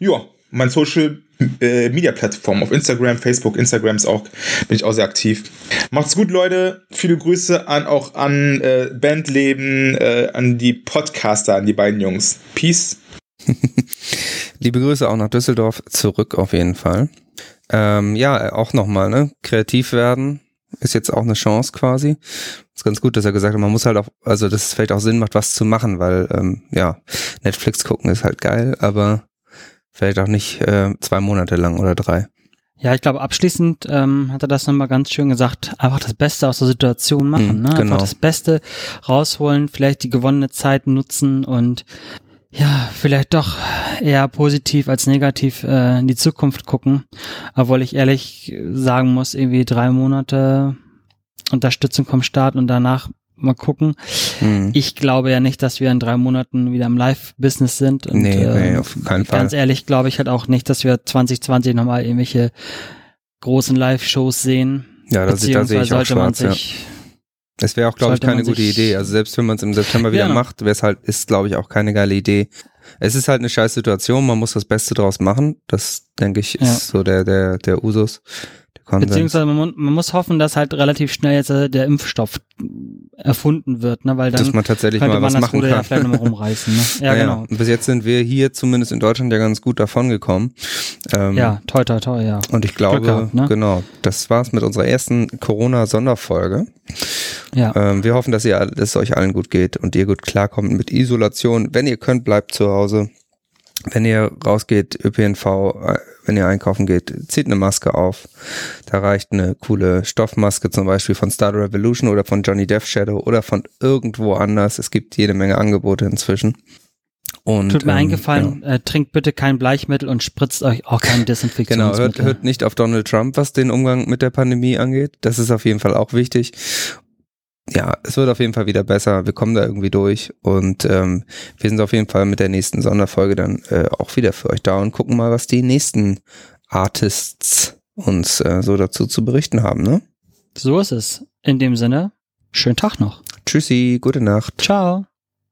ja, mein Social äh, Media Plattform auf Instagram, Facebook, Instagram ist auch, bin ich auch sehr aktiv. Macht's gut, Leute. Viele Grüße an auch an äh, Bandleben, äh, an die Podcaster, an die beiden Jungs. Peace. *laughs* Liebe Grüße auch nach Düsseldorf zurück auf jeden Fall. Ähm, ja, auch nochmal, ne? Kreativ werden ist jetzt auch eine Chance quasi. Ist ganz gut, dass er gesagt hat, man muss halt auch, also dass es vielleicht auch Sinn macht, was zu machen, weil ähm, ja, Netflix gucken ist halt geil, aber vielleicht auch nicht äh, zwei Monate lang oder drei. Ja, ich glaube, abschließend ähm, hat er das nochmal ganz schön gesagt, einfach das Beste aus der Situation machen, Mhm, ne? genau. Einfach das Beste rausholen, vielleicht die gewonnene Zeit nutzen und ja, vielleicht doch eher positiv als negativ äh, in die Zukunft gucken. Obwohl ich ehrlich sagen muss, irgendwie drei Monate Unterstützung vom Staat und danach mal gucken. Mhm. Ich glaube ja nicht, dass wir in drei Monaten wieder im Live-Business sind. Und, Nee, nee, äh, auf keinen Fall. Ganz ehrlich glaube ich halt auch nicht, dass wir 2020 nochmal irgendwelche großen Live-Shows sehen. Ja, da, se- da sehe ich auch sollte man schwarz, ja. sich Es wäre auch, glaube ich, keine gute Idee. Also selbst wenn man es im September wieder Ja. macht, wäre es halt, ist, glaube ich, auch keine geile Idee. Es ist halt eine scheiß Situation, man muss das Beste draus machen. Das, denke ich, ist Ja. so der, der, der Usus. Konsens. Beziehungsweise man, man muss hoffen, dass halt relativ schnell jetzt äh, der Impfstoff erfunden wird, ne? Weil dann dass man tatsächlich könnte mal man was das machen Ruder ja kann. vielleicht nochmal rumreißen. Ne? *laughs* Ja, genau. Und bis jetzt sind wir hier zumindest in Deutschland ja ganz gut davon gekommen. Ähm, Ja, toi, toi, toi, ja. Und ich glaube, gehabt, ne? genau, das war's mit unserer ersten Corona-Sonderfolge. Ja. Ähm, wir hoffen, dass, ihr, dass es euch allen gut geht und ihr gut klarkommt mit Isolation. Wenn ihr könnt, bleibt zu Hause. Wenn ihr rausgeht, ÖPNV, äh, wenn ihr einkaufen geht, zieht eine Maske auf. Da reicht eine coole Stoffmaske zum Beispiel von Star Revolution oder von Johnny Death Shadow oder von irgendwo anders. Es gibt jede Menge Angebote inzwischen. Und, Tut mir ähm, eingefallen, genau. äh, trinkt bitte kein Bleichmittel und spritzt euch auch kein Genau, Desinfektionsmittel. hört, hört nicht auf Donald Trump, was den Umgang mit der Pandemie angeht. Das ist auf jeden Fall auch wichtig. Ja, es wird auf jeden Fall wieder besser. Wir kommen da irgendwie durch und ähm, wir sind auf jeden Fall mit der nächsten Sonderfolge dann äh, auch wieder für euch da und gucken mal, was die nächsten Artists uns äh, so dazu zu berichten haben. Ne? So ist es. In dem Sinne, schönen Tag noch. Tschüssi, gute Nacht. Ciao.